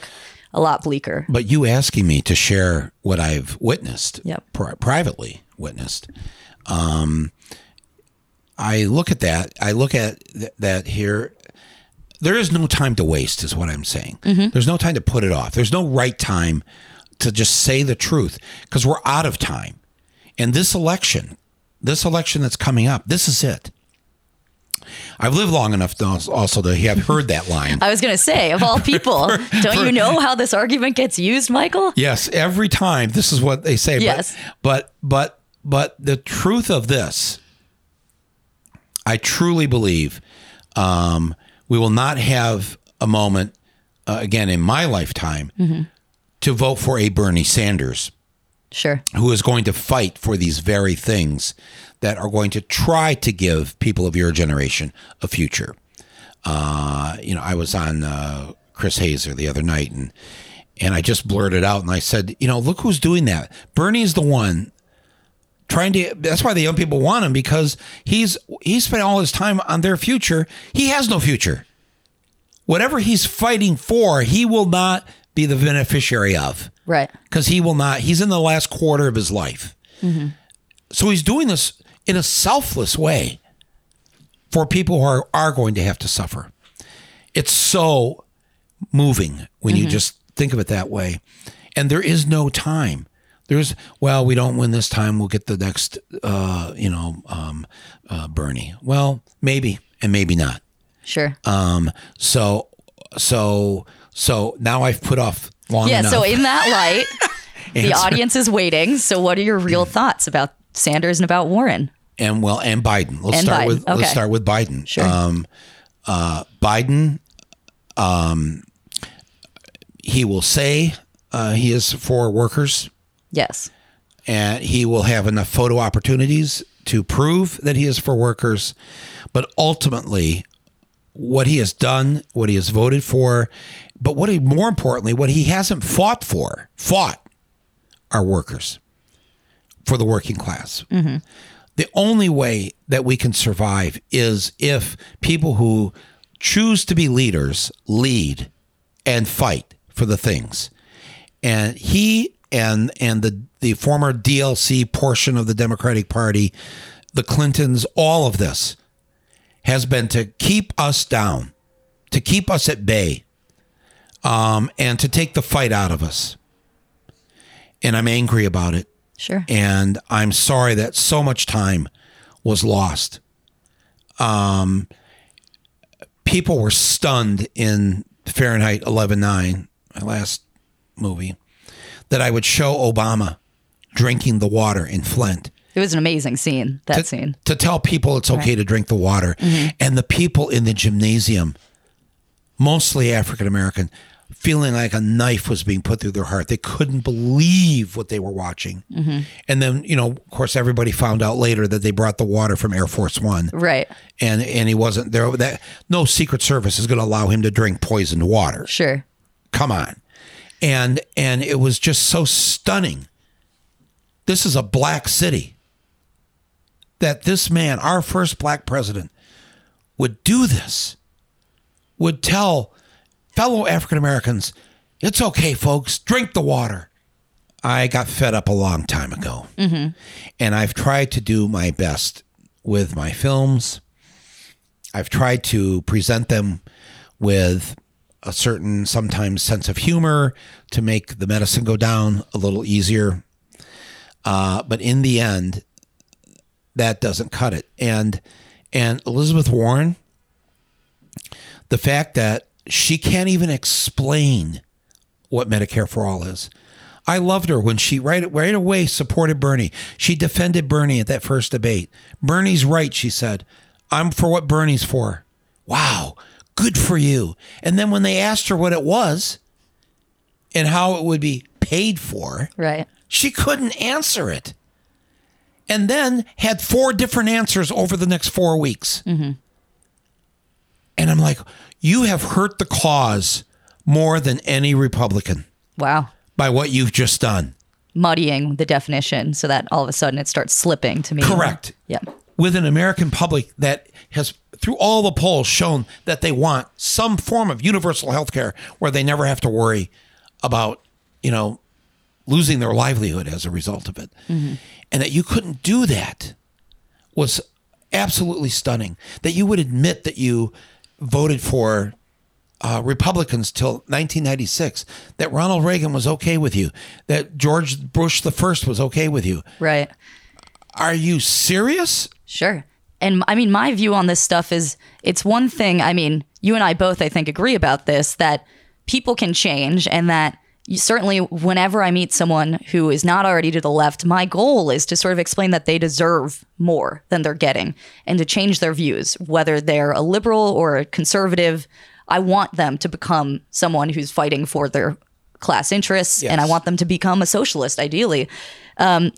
a lot bleaker. But you asking me to share what I've witnessed, Yep. pri- privately witnessed, um, I look at that. I look at th- that here. There is no time to waste, is what I'm saying. There's no time to put it off. There's no right time to just say the truth because we're out of time. And this election, this election that's coming up, this is it. I've lived long enough to also to have heard that line. I was going to say, of all people, don't you know how this argument gets used, Michael? Yes, every time this is what they say. Yes. But but but, but the truth of this, I truly believe, um, we will not have a moment uh, again in my lifetime to vote for a Bernie Sanders Sure. who is going to fight for these very things that are going to try to give people of your generation a future. Uh, you know, I was on uh, Chris Hayes the other night, and and I just blurted out and I said, you know, look who's doing that. Bernie is the one trying to. That's why the young people want him because he's he spent all his time on their future. He has no future. Whatever he's fighting for, he will not be the beneficiary of Right. because he will not. He's in the last quarter of his life, mm-hmm. so he's doing this in a selfless way for people who are, are going to have to suffer. It's so moving when you mm-hmm. just think of it that way, and there is no time. There's well, we don't win this time. We'll get the next, uh, you know, um, uh, Bernie. Well, maybe and maybe not. Sure. Um, so, so, so now I've put off long yeah. enough. So, in that light, the audience is waiting. So, what are your real thoughts about Sanders and about Warren? and well, and Biden. Let's And start Biden. with Okay. let's start with Biden. Sure. Um, uh, Biden, um, he will say uh, he is for workers, Yes. and he will have enough photo opportunities to prove that he is for workers. But ultimately, what he has done, what he has voted for, but what he more importantly, what he hasn't fought for, fought are workers for the working class. Mm-hmm. The only way that we can survive is if people who choose to be leaders lead and fight for the things. And he and and the the former DLC portion of the Democratic Party, the Clintons, all of this has been to keep us down, to keep us at bay, um, and to take the fight out of us. And I'm angry about it. Sure. And I'm sorry that so much time was lost. Um, people were stunned in Fahrenheit 11.9, my last movie, that I would show Obama drinking the water in Flint It was an amazing scene. That to, scene. to tell people it's okay to drink the water. Mm-hmm. And the people in the gymnasium, mostly African American, feeling like a knife was being put through their heart. They couldn't believe what they were watching. Mm-hmm. And then, you know, of course, everybody found out later that they brought the water from Air Force One. Right. And and he wasn't there. That no Secret Service is going to allow him to drink poisoned water. Sure. Come on. And and it was just so stunning. This is a black city. That this man, our first black president, would do this. Would tell fellow African Americans, it's okay, folks, drink the water. I got fed up a long time ago. Mm-hmm. And I've tried to do my best with my films. I've tried to present them with a certain sometimes sense of humor to make the medicine go down a little easier. Uh, but in the end, that doesn't cut it. And and Elizabeth Warren, the fact that she can't even explain what Medicare for All is. I loved her when she right right away supported Bernie. She defended Bernie at that first debate. Bernie's right, she said. I'm for what Bernie's for. Wow, good for you. And then when they asked her what it was and how it would be paid for, Right. she couldn't answer it. And then had four different answers over the next four weeks. Mm-hmm. And I'm like, you have hurt the cause more than any Republican Wow. by what you've just done. Muddying the definition so that all of a sudden it starts slipping to me. Correct. Yeah. With an American public that has, through all the polls, shown that they want some form of universal health care where they never have to worry about, you know, losing their livelihood as a result of it. And that you couldn't do that was absolutely stunning. That you would admit that you voted for uh, Republicans till 1996, that Ronald Reagan was okay with you, that George Bush the first was okay with you. Right. Are you serious? Sure. And I mean, my view on this stuff is it's one thing. I mean, you and I both, I think, agree about this that people can change and that you, certainly whenever I meet someone who is not already to the left, my goal is to sort of explain that they deserve more than they're getting and to change their views, whether they're a liberal or a conservative. I want them to become someone who's fighting for their class interests and I want them to become a socialist, ideally Um,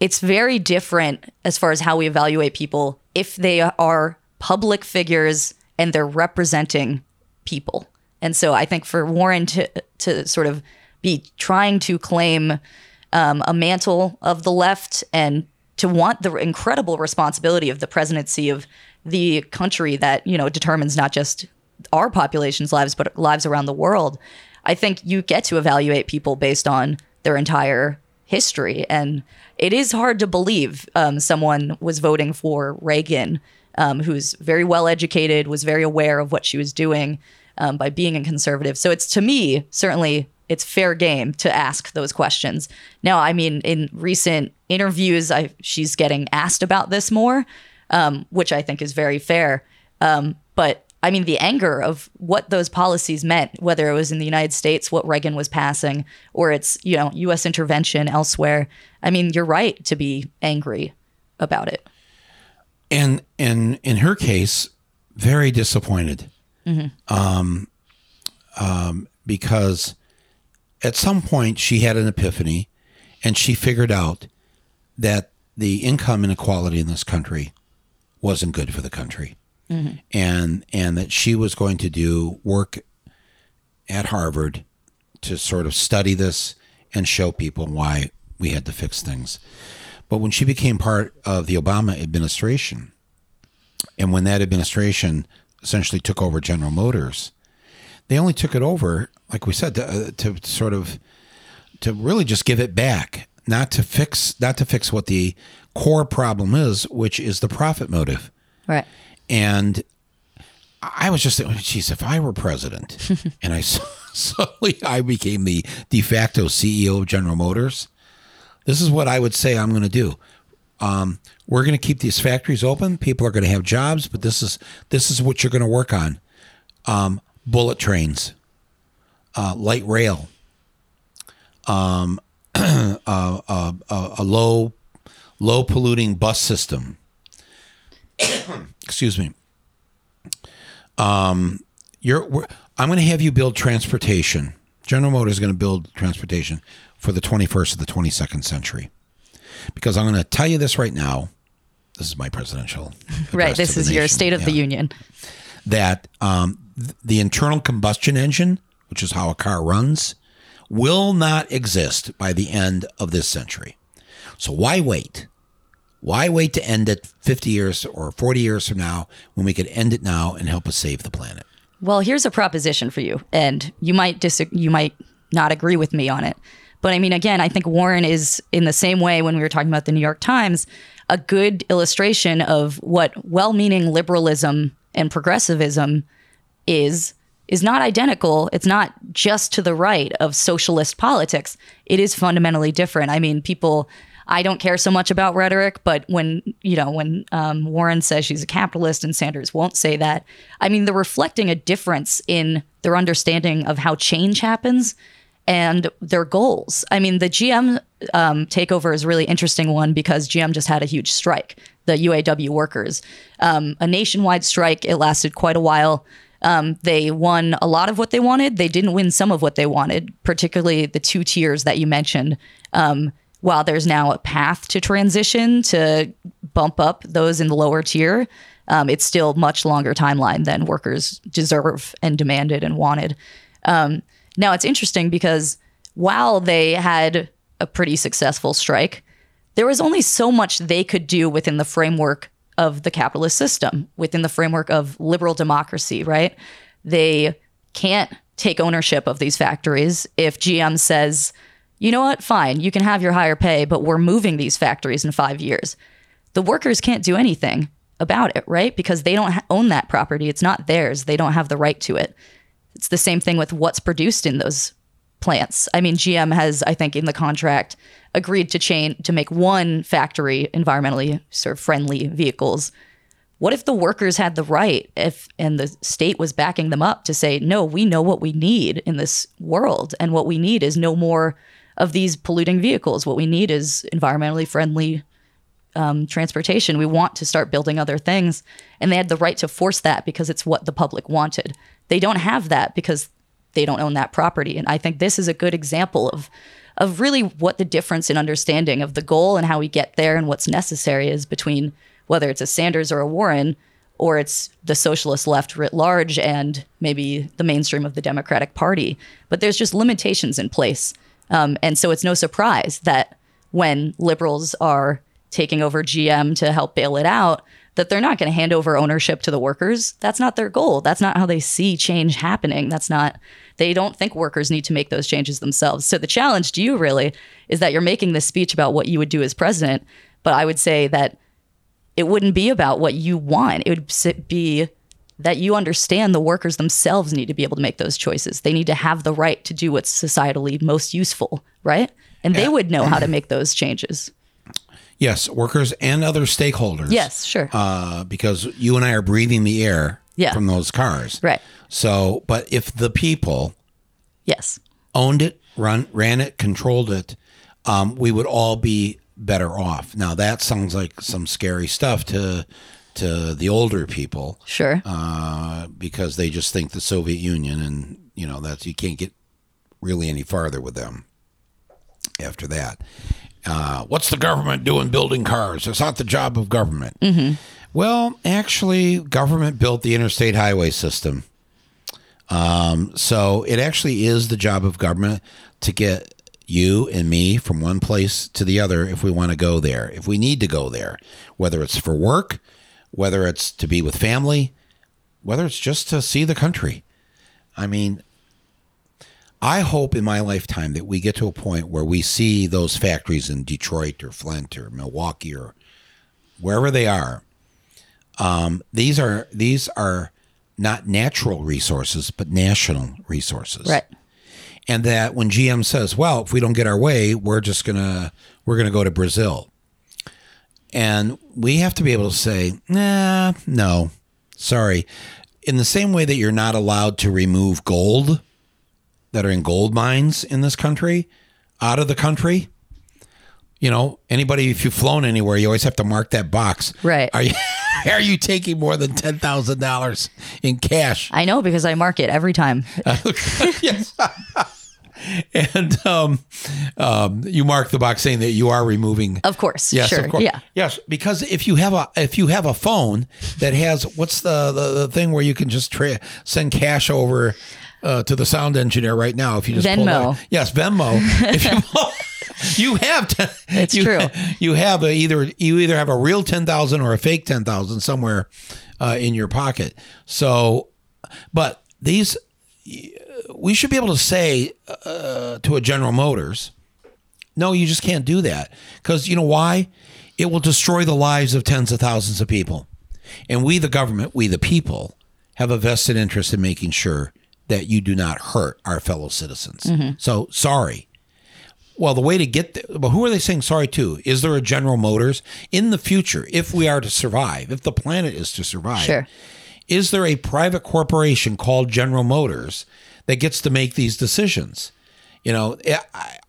it's very different as far as how we evaluate people if they are public figures and they're representing people. And so I think for Warren to to sort of be trying to claim um, a mantle of the left and to want the incredible responsibility of the presidency of the country that you know determines not just our population's lives but lives around the world. I think you get to evaluate people based on their entire history, and it is hard to believe um, someone was voting for Reagan, um, who's very well educated, was very aware of what she was doing um, by being a conservative. So it's to me certainly it's fair game to ask those questions. Now, I mean, in recent interviews, I, she's getting asked about this more, um, which I think is very fair. Um, but I mean, the anger of what those policies meant, whether it was in the United States, what Reagan was passing, or it's you know U.S. intervention elsewhere. I mean, you're right to be angry about it. and and in her case, very disappointed, um, um, because at some point she had an epiphany, and she figured out that the income inequality in this country wasn't good for the country, and and that she was going to do work at Harvard to sort of study this and show people why we had to fix things. But when she became part of the Obama administration, and when that administration essentially took over General Motors, they only took it over, like we said, to, uh, to sort of to really just give it back, not to fix not to fix what the core problem is, which is the profit motive. Right. And I was just thinking, geez, if I were president and I suddenly I became the de facto CEO of General Motors, this is what I would say I'm going to do. Um, we're going to keep these factories open. People are going to have jobs, but this is this is what you're going to work on. Um, bullet trains. uh, light rail, um, uh, uh, uh, a low low polluting bus system. Excuse me. Um, you're. we're- I'm going to have you build transportation. General Motors is going to build transportation for the 21st of the 22nd century. Because I'm going to tell you this right now. This is my presidential. Right. This is your. State of the Union. that um, th- the internal combustion engine, which is how a car runs, will not exist by the end of this century. So why wait? Why wait to end it 50 years or 40 years from now when we could end it now and help us save the planet? Well, here's a proposition for you, and you might you might not agree with me on it. But I mean, again, I think Warren is in the same way when we were talking about the New York Times, a good illustration of what well-meaning liberalism and progressivism is is not identical. It's not just to the right of socialist politics. It is fundamentally different. I mean, people. I don't care so much about rhetoric, but when you know when um, Warren says she's a capitalist and Sanders won't say that, I mean they're reflecting a difference in their understanding of how change happens and their goals. I mean, the GM um, takeover is a really interesting one because GM just had a huge strike, the UAW workers, um, a nationwide strike. It lasted quite a while. Um, they won a lot of what they wanted. They didn't win some of what they wanted, particularly the two tiers that you mentioned. Um, while there's now a path to transition to bump up those in the lower tier, um, it's still much longer timeline than workers deserve and demanded and wanted. Um, now it's interesting because while they had a pretty successful strike, there was only so much they could do within the framework of the capitalist system, within the framework of liberal democracy, right? They can't take ownership of these factories if GM says, you know what, fine, you can have your higher pay, but we're moving these factories in five years. The workers can't do anything about it, right? Because they don't own that property. It's not theirs. They don't have the right to it. It's the same thing with what's produced in those plants. I mean, GM has, I think, in the contract agreed to chain to make one factory environmentally sort of friendly vehicles. What if the workers had the right, if and the state was backing them up to say, no, we know what we need in this world, and what we need is no more of these polluting vehicles. What we need is environmentally friendly um, transportation. We want to start building other things. And they had the right to force that because it's what the public wanted. They don't have that because they don't own that property. And I think this is a good example of of really what the difference in understanding of the goal and how we get there and what's necessary is between whether it's a Sanders or a Warren or it's the socialist left writ large and maybe the mainstream of the Democratic Party. But there's just limitations in place. Um, and so it's no surprise that when liberals are taking over GM to help bail it out, that they're not going to hand over ownership to the workers. That's not their goal. That's not how they see change happening. That's not, they don't think workers need to make those changes themselves. So the challenge to you really is that you're making this speech about what you would do as president. But I would say that it wouldn't be about what you want. It would be that you understand the workers themselves need to be able to make those choices. They need to have the right to do what's societally most useful, right? And they would know how to make those changes. Yes, workers and other stakeholders. Yes, sure. Uh, because you and I are breathing the air Yeah. from those cars. Right. So, but if the people yes. owned it, run, ran it, controlled it, um, we would all be better off. Now that sounds like some scary stuff to to the older people Sure. uh, because they just think the Soviet Union, and you know that's you can't get really any farther with them after that. Uh, what's the government doing building cars? It's not the job of government. Well, actually, government built the interstate highway system. Um, so it actually is the job of government to get you and me from one place to the other if we want to go there, if we need to go there, whether it's for work, whether it's to be with family, whether it's just to see the country. I mean, I hope in my lifetime that we get to a point where we see those factories in Detroit or Flint or Milwaukee or wherever they are. Um, these are these are not natural resources, but national resources Right. and that when GM says, "Well, if we don't get our way, we're just gonna we're gonna go to Brazil," and we have to be able to say, "Nah, no, sorry." In the same way that you're not allowed to remove gold that are in gold mines in this country out of the country. You know, anybody if you've flown anywhere, you always have to mark that box. Right. Are you are you taking more than ten thousand dollars in cash? I know because I mark it every time. yes. and um, um, you mark the box saying that you are removing. Of course. Yes, sure. of course. Yeah. Yes, because if you have a if you have a phone that has what's the the, the thing where you can just tra- send cash over uh, to the sound engineer right now if you just pull Venmo. yes, Venmo. if you, you have to, It's you, true. You have a, either you either have a real ten thousand or a fake ten thousand somewhere uh, in your pocket. So, but these we should be able to say uh, to a General Motors, no, you just can't do that because you know why? It will destroy the lives of tens of thousands of people, and we, the government, we, the people, have a vested interest in making sure that you do not hurt our fellow citizens. So sorry. Well, the way to get there, but who are they saying sorry to? Is there a General Motors in the future, if we are to survive, if the planet is to survive? Sure. is there a private corporation called General Motors that gets to make these decisions? You know,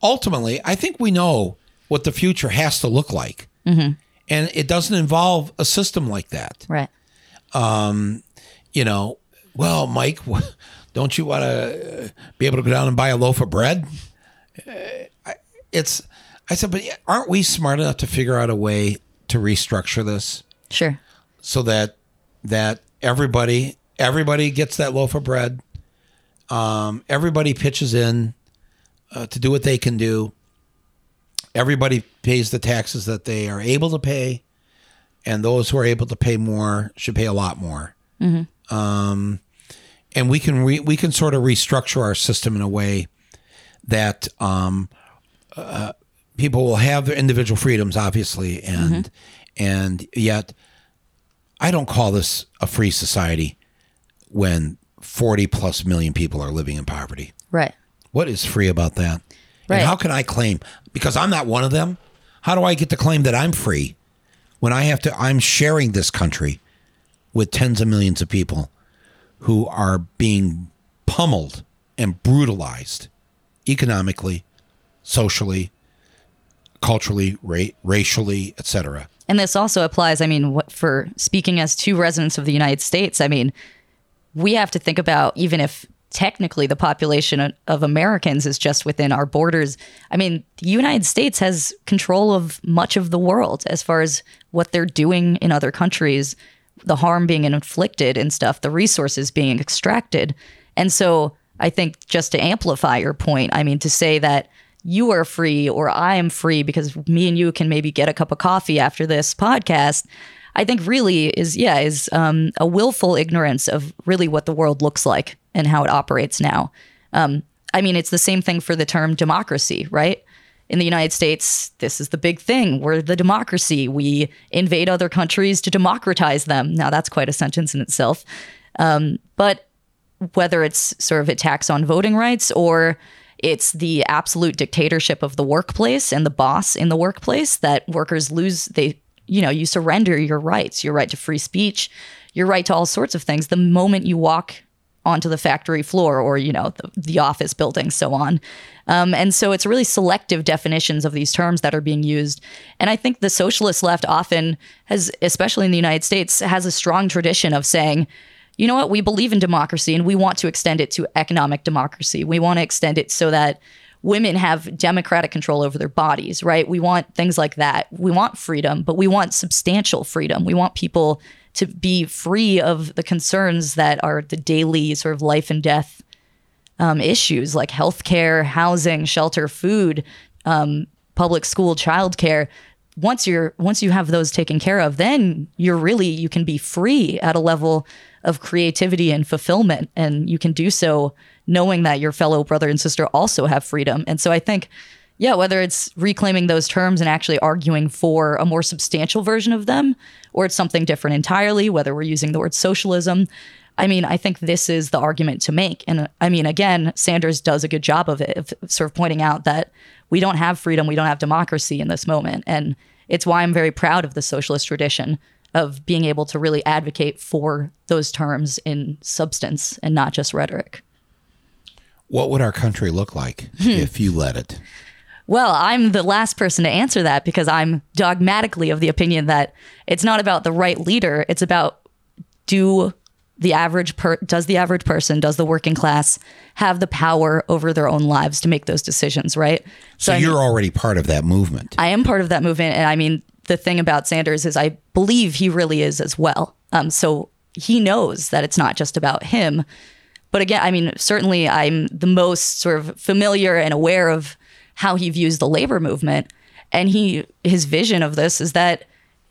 ultimately, I think we know what the future has to look like. Mm-hmm. And it doesn't involve a system like that. Right. Um, you know, well, Mike, don't you want to uh, be able to go down and buy a loaf of bread? Uh, I- It's, I said, but aren't we smart enough to figure out a way to restructure this? Sure. so that that everybody everybody gets that loaf of bread. Um, everybody pitches in uh, to do what they can do. Everybody pays the taxes that they are able to pay, and those who are able to pay more should pay a lot more. Um, and we can re- we can sort of restructure our system in a way that um, uh, people will have their individual freedoms, obviously, and and yet I don't call this a free society when 40 plus million people are living in poverty. Right. What is free about that? Right. And how can I claim because I'm not one of them? How do I get to claim that I'm free when I have to I'm sharing this country with tens of millions of people who are being pummeled and brutalized economically, socially, culturally, ra- racially, etc. And this also applies, I mean, what, for speaking as two residents of the United States, I mean, we have to think about even if technically the population of- Americans is just within our borders. I mean, the United States has control of much of the world as far as what they're doing in other countries, the harm being inflicted and stuff, the resources being extracted. And so I think just to amplify your point, I mean, to say that you are free or I am free because me and you can maybe get a cup of coffee after this podcast. I think really is yeah is um, a willful ignorance of really what the world looks like and how it operates now. Um, I mean, it's the same thing for the term democracy, right? In the United States, this is the big thing. We're the democracy. We invade other countries to democratize them. Now, that's quite a sentence in itself. Um, but whether it's sort of attacks on voting rights or it's the absolute dictatorship of the workplace and the boss in the workplace that workers lose they you know you surrender your rights your right to free speech your right to all sorts of things the moment you walk onto the factory floor or you know the, the office building so on um, and so it's really selective definitions of these terms that are being used and i think the socialist left often has especially in the united states has a strong tradition of saying you know what? We believe in democracy and we want to extend it to economic democracy. We want to extend it so that women have democratic control over their bodies, right? We want things like that. We want freedom, but we want substantial freedom. We want people to be free of the concerns that are the daily sort of life and death um, issues like healthcare, housing, shelter, food, um, public school, childcare. Once you're once you have those taken care of, then you're really you can be free at a level of creativity and fulfillment, and you can do so knowing that your fellow brother and sister also have freedom. And so I think, yeah, whether it's reclaiming those terms and actually arguing for a more substantial version of them, or it's something different entirely, whether we're using the word socialism, I mean, I think this is the argument to make. And I mean, again, Sanders does a good job of it, of sort of pointing out that we don't have freedom, we don't have democracy in this moment. And it's why I'm very proud of the socialist tradition of being able to really advocate for those terms in substance and not just rhetoric. What would our country look like Hmm. if you let it? Well, I'm the last person to answer that because I'm dogmatically of the opinion that it's not about the right leader. It's about do the average per does the average person, does the working class have the power over their own lives to make those decisions, right? So I mean- you're already part of that movement. I am part of that movement, and I mean the thing about Sanders is I believe he really is as well. Um, so he knows that it's not just about him. But again, I mean, certainly I'm the most sort of familiar and aware of how he views the labor movement, and he his vision of this is that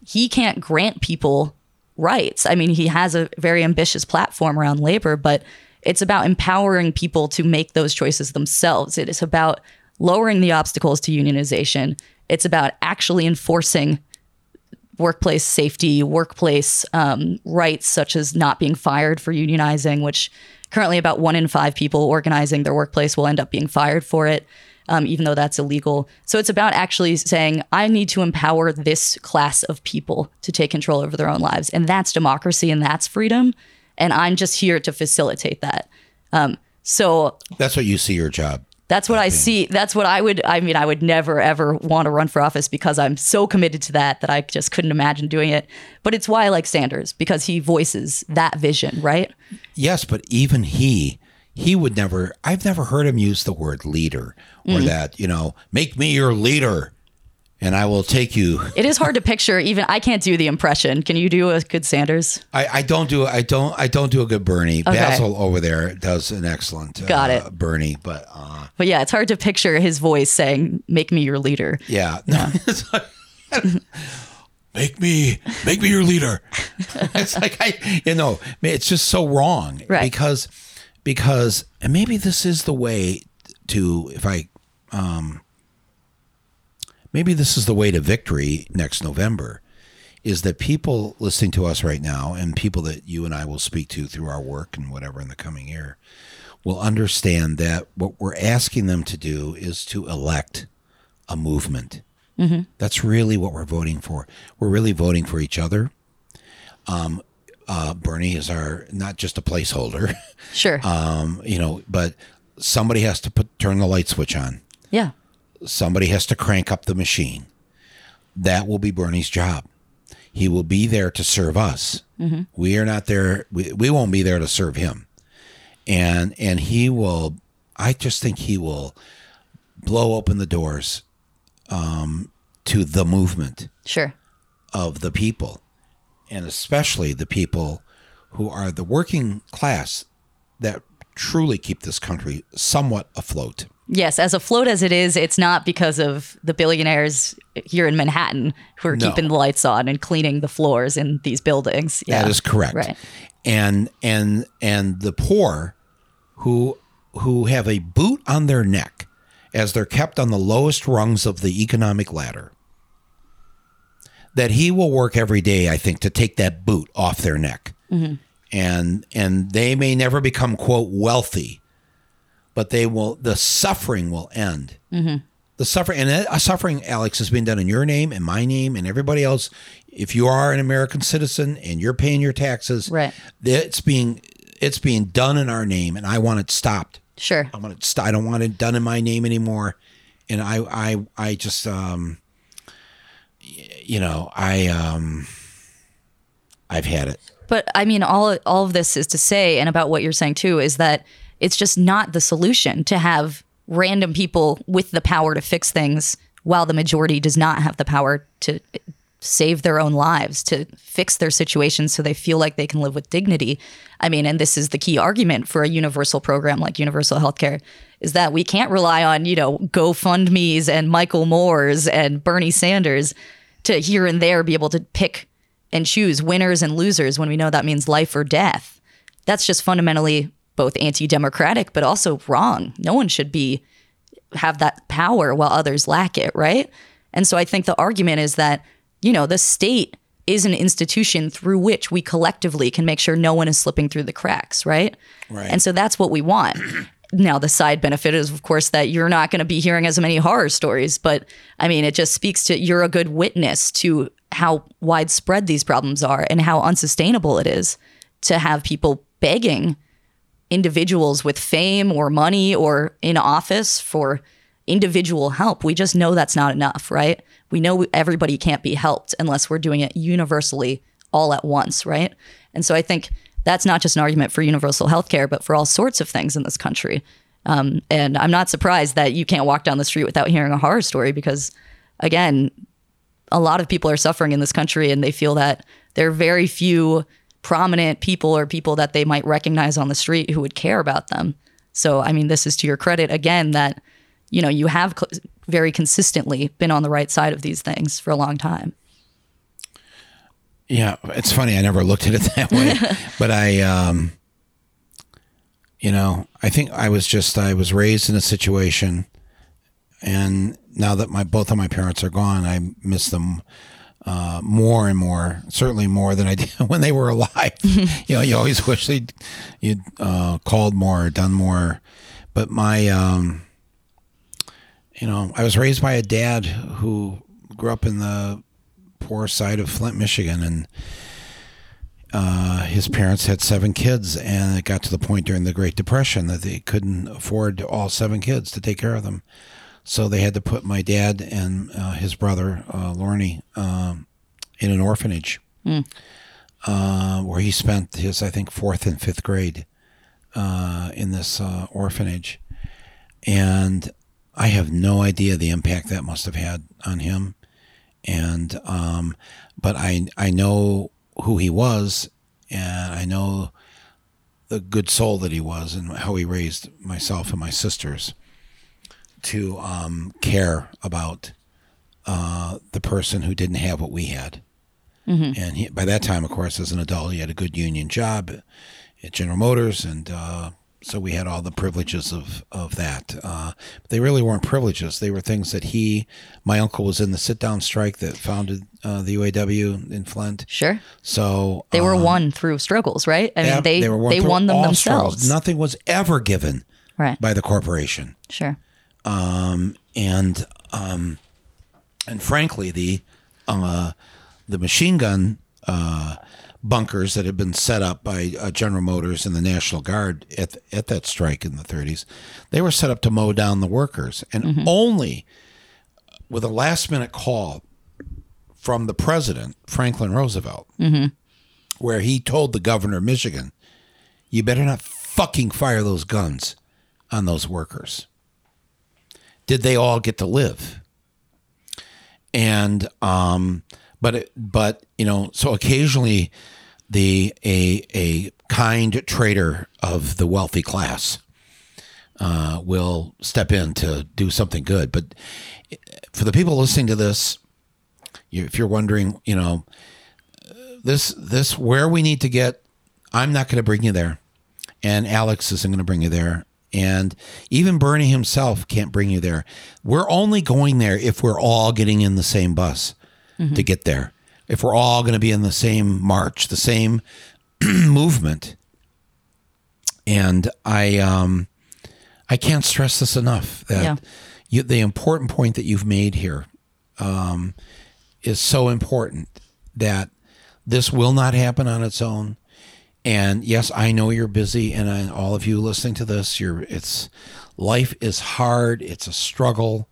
he can't grant people rights. I mean, he has a very ambitious platform around labor, but it's about empowering people to make those choices themselves. It is about lowering the obstacles to unionization. It's about actually enforcing workplace safety, workplace um, rights, such as not being fired for unionizing, which currently about one in five people organizing their workplace will end up being fired for it, um, even though that's illegal. So it's about actually saying, I need to empower this class of people to take control over their own lives. And that's democracy and that's freedom. And I'm just here to facilitate that. Um, so That's what you see your job. That's what I see. That's what I would. I mean, I would never ever want to run for office because I'm so committed to that that I just couldn't imagine doing it. But it's why I like Sanders because he voices that vision, right? Yes, but even he, he would never. I've never heard him use the word leader or Mm. that. You know, make me your leader, and I will take you. It is hard to picture. Even I can't do the impression. Can you do a good Sanders? I, I don't do. I don't. I don't do a good Bernie. Basil over there does an excellent. Got uh, it. Bernie, but uh, But yeah, it's hard to picture his voice saying, "Make me your leader." yeah. Like, make me, make me your leader. it's like I, you know, it's just so wrong Right. because, because, and maybe this is the way to if I, um, maybe this is the way to victory next November. Is that people listening to us right now and people that you and I will speak to through our work and whatever in the coming year will understand that what we're asking them to do is to elect a movement. That's really what we're voting for. We're really voting for each other. Um, uh, Bernie is our not just a placeholder, Sure. um, you know, but somebody has to put turn the light switch on. yeah. Somebody has to crank up the machine. That will be Bernie's job. He will be there to serve us. We are not there. We, we won't be there to serve him. And and he will. I just think he will blow open the doors um, to the movement Sure. of the people, and especially the people who are the working class that truly keep this country somewhat afloat. Yes, as afloat as it is, it's not because of the billionaires here in Manhattan who are No. keeping the lights on and cleaning the floors in these buildings. Yeah. That is correct. Right. And and and the poor who who have a boot on their neck as they're kept on the lowest rungs of the economic ladder. That he will work every day, I think, to take that boot off their neck. Mm-hmm. And and they may never become quote wealthy, but they will the suffering will end. The suffering and that suffering, Alex, has been done in your name and my name and everybody else. If you are an American citizen and you're paying your taxes, Right. It's being it's being done in our name, and I want it stopped. Sure. I want it. St- I don't want it done in my name anymore. And I I I just um, you know I um, I've had it. But I mean, all all of this is to say, and about what you're saying too, is that it's just not the solution to have random people with the power to fix things, while the majority does not have the power to save their own lives, to fix their situations so they feel like they can live with dignity. I mean, and this is the key argument for a universal program like universal healthcare is that we can't rely on, you know, GoFundMe's and Michael Moore's and Bernie Sanders to here and there be able to pick and choose winners and losers when we know that means life or death. That's just fundamentally both anti-democratic but also wrong. No one should be have that power while others lack it, right? And so I think the argument is that, you know, the state is an institution through which we collectively can make sure no one is slipping through the cracks, right? Right. And so that's what we want. Now, the side benefit is, of course, that you're not going to be hearing as many horror stories. But I mean, it just speaks to you're a good witness to how widespread these problems are and how unsustainable it is to have people begging individuals with fame or money or in office for individual help. We just know that's not enough, right? We know everybody can't be helped unless we're doing it universally all at once, right? And so I think that's not just an argument for universal health care, but for all sorts of things in this country. Um, and I'm not surprised that you can't walk down the street without hearing a horror story because, again, a lot of people are suffering in this country and they feel that there are very few prominent people or people that they might recognize on the street who would care about them. So, I mean, this is to your credit again that, you know, you have cl- very consistently been on the right side of these things for a long time. Yeah, it's funny. I never looked at it that way, but I, um, you know, I think I was just I was raised in a situation, and now that my both of my parents are gone, I miss them uh, more and more. Certainly more than I did when they were alive. you know, you always wish they'd you'd uh, called more, done more. But my, um, you know, I was raised by a dad who grew up in the poor side of Flint, Michigan, and uh, his parents had seven kids, and it got to the point during the Great Depression that they couldn't afford all seven kids to take care of them. So they had to put my dad and uh, his brother, uh, Lorne, um, in an orphanage uh, where he spent his, I think, fourth and fifth grade uh, in this uh, orphanage. And I have no idea the impact that must have had on him. And, um, but I, I know who he was, and I know the good soul that he was, and how he raised myself and my sisters to um, care about uh, the person who didn't have what we had. And he, by that time, of course, as an adult, he had a good union job at General Motors, and uh, so we had all the privileges of of that. Uh, but they really weren't privileges; they were things that he, my uncle, was in the sit down strike that founded uh, the UAW in Flint. Sure. So They were um, won through struggles, right? I mean, they they, were won through won them themselves. struggles. Nothing was ever given Right. by the corporation. Sure. Um, and um, and frankly, the uh, the machine gun uh, bunkers that had been set up by uh, General Motors and the National Guard at at that strike in the 30s, they were set up to mow down the workers, and only with a last minute call from the president Franklin Roosevelt, where he told the governor of Michigan, "You better not fucking fire those guns on those workers." Did they all get to live? And um, but it, but you know, so occasionally the a a kind traitor of the wealthy class uh, will step in to do something good. But for the people listening to this, if you're wondering, you know, this this where we need to get, I'm not going to bring you there, and Alex isn't going to bring you there, and even Bernie himself can't bring you there. We're only going there if we're all getting in the same bus to get there. If we're all going to be in the same march, the same movement. And I um I can't stress this enough that Yeah. you, the important point that you've made here um, is so important that this will not happen on its own. And yes, I know you're busy, and I, all of you listening to this, you're it's life is hard. It's a struggle.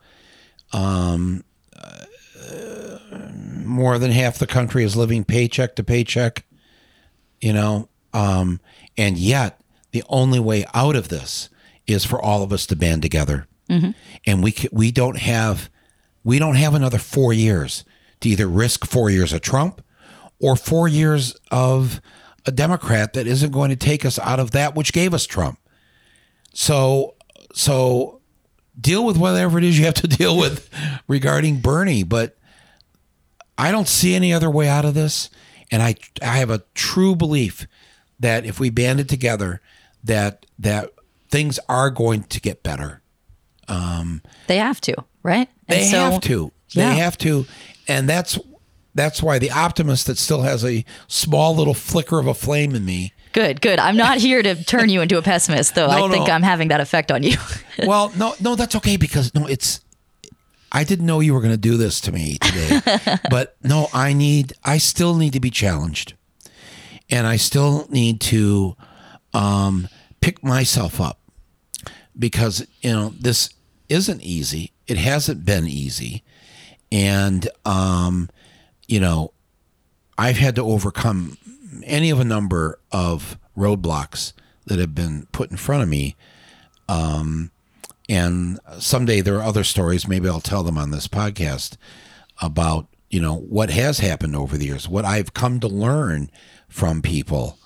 Um, uh, more than half the country is living paycheck to paycheck. You know, um, and yet the only way out of this is for all of us to band together. And we ca- we don't have we don't have another four years to either risk four years of Trump or four years of a Democrat that isn't going to take us out of that which gave us Trump. So so deal with whatever it is you have to deal with regarding Bernie, but I don't see any other way out of this. And I I have a true belief that if we banded together, that that things are going to get better. Um, they have to, right? And They so- have to. They Yeah. have to, and that's that's why the optimist that still has a small little flicker of a flame in me. Good, good. I'm not here to turn you into a pessimist, though. No, I think no. I'm having that effect on you. Well, no, no, that's okay because no, it's. I didn't know you were going to do this to me today, but no, I need. I still need to be challenged, and I still need to um, pick myself up because you know this isn't easy. It hasn't been easy, and um, you know, I've had to overcome any of a number of roadblocks that have been put in front of me. Um, and someday there are other stories. Maybe I'll tell them on this podcast about you know what has happened over the years, what I've come to learn from people,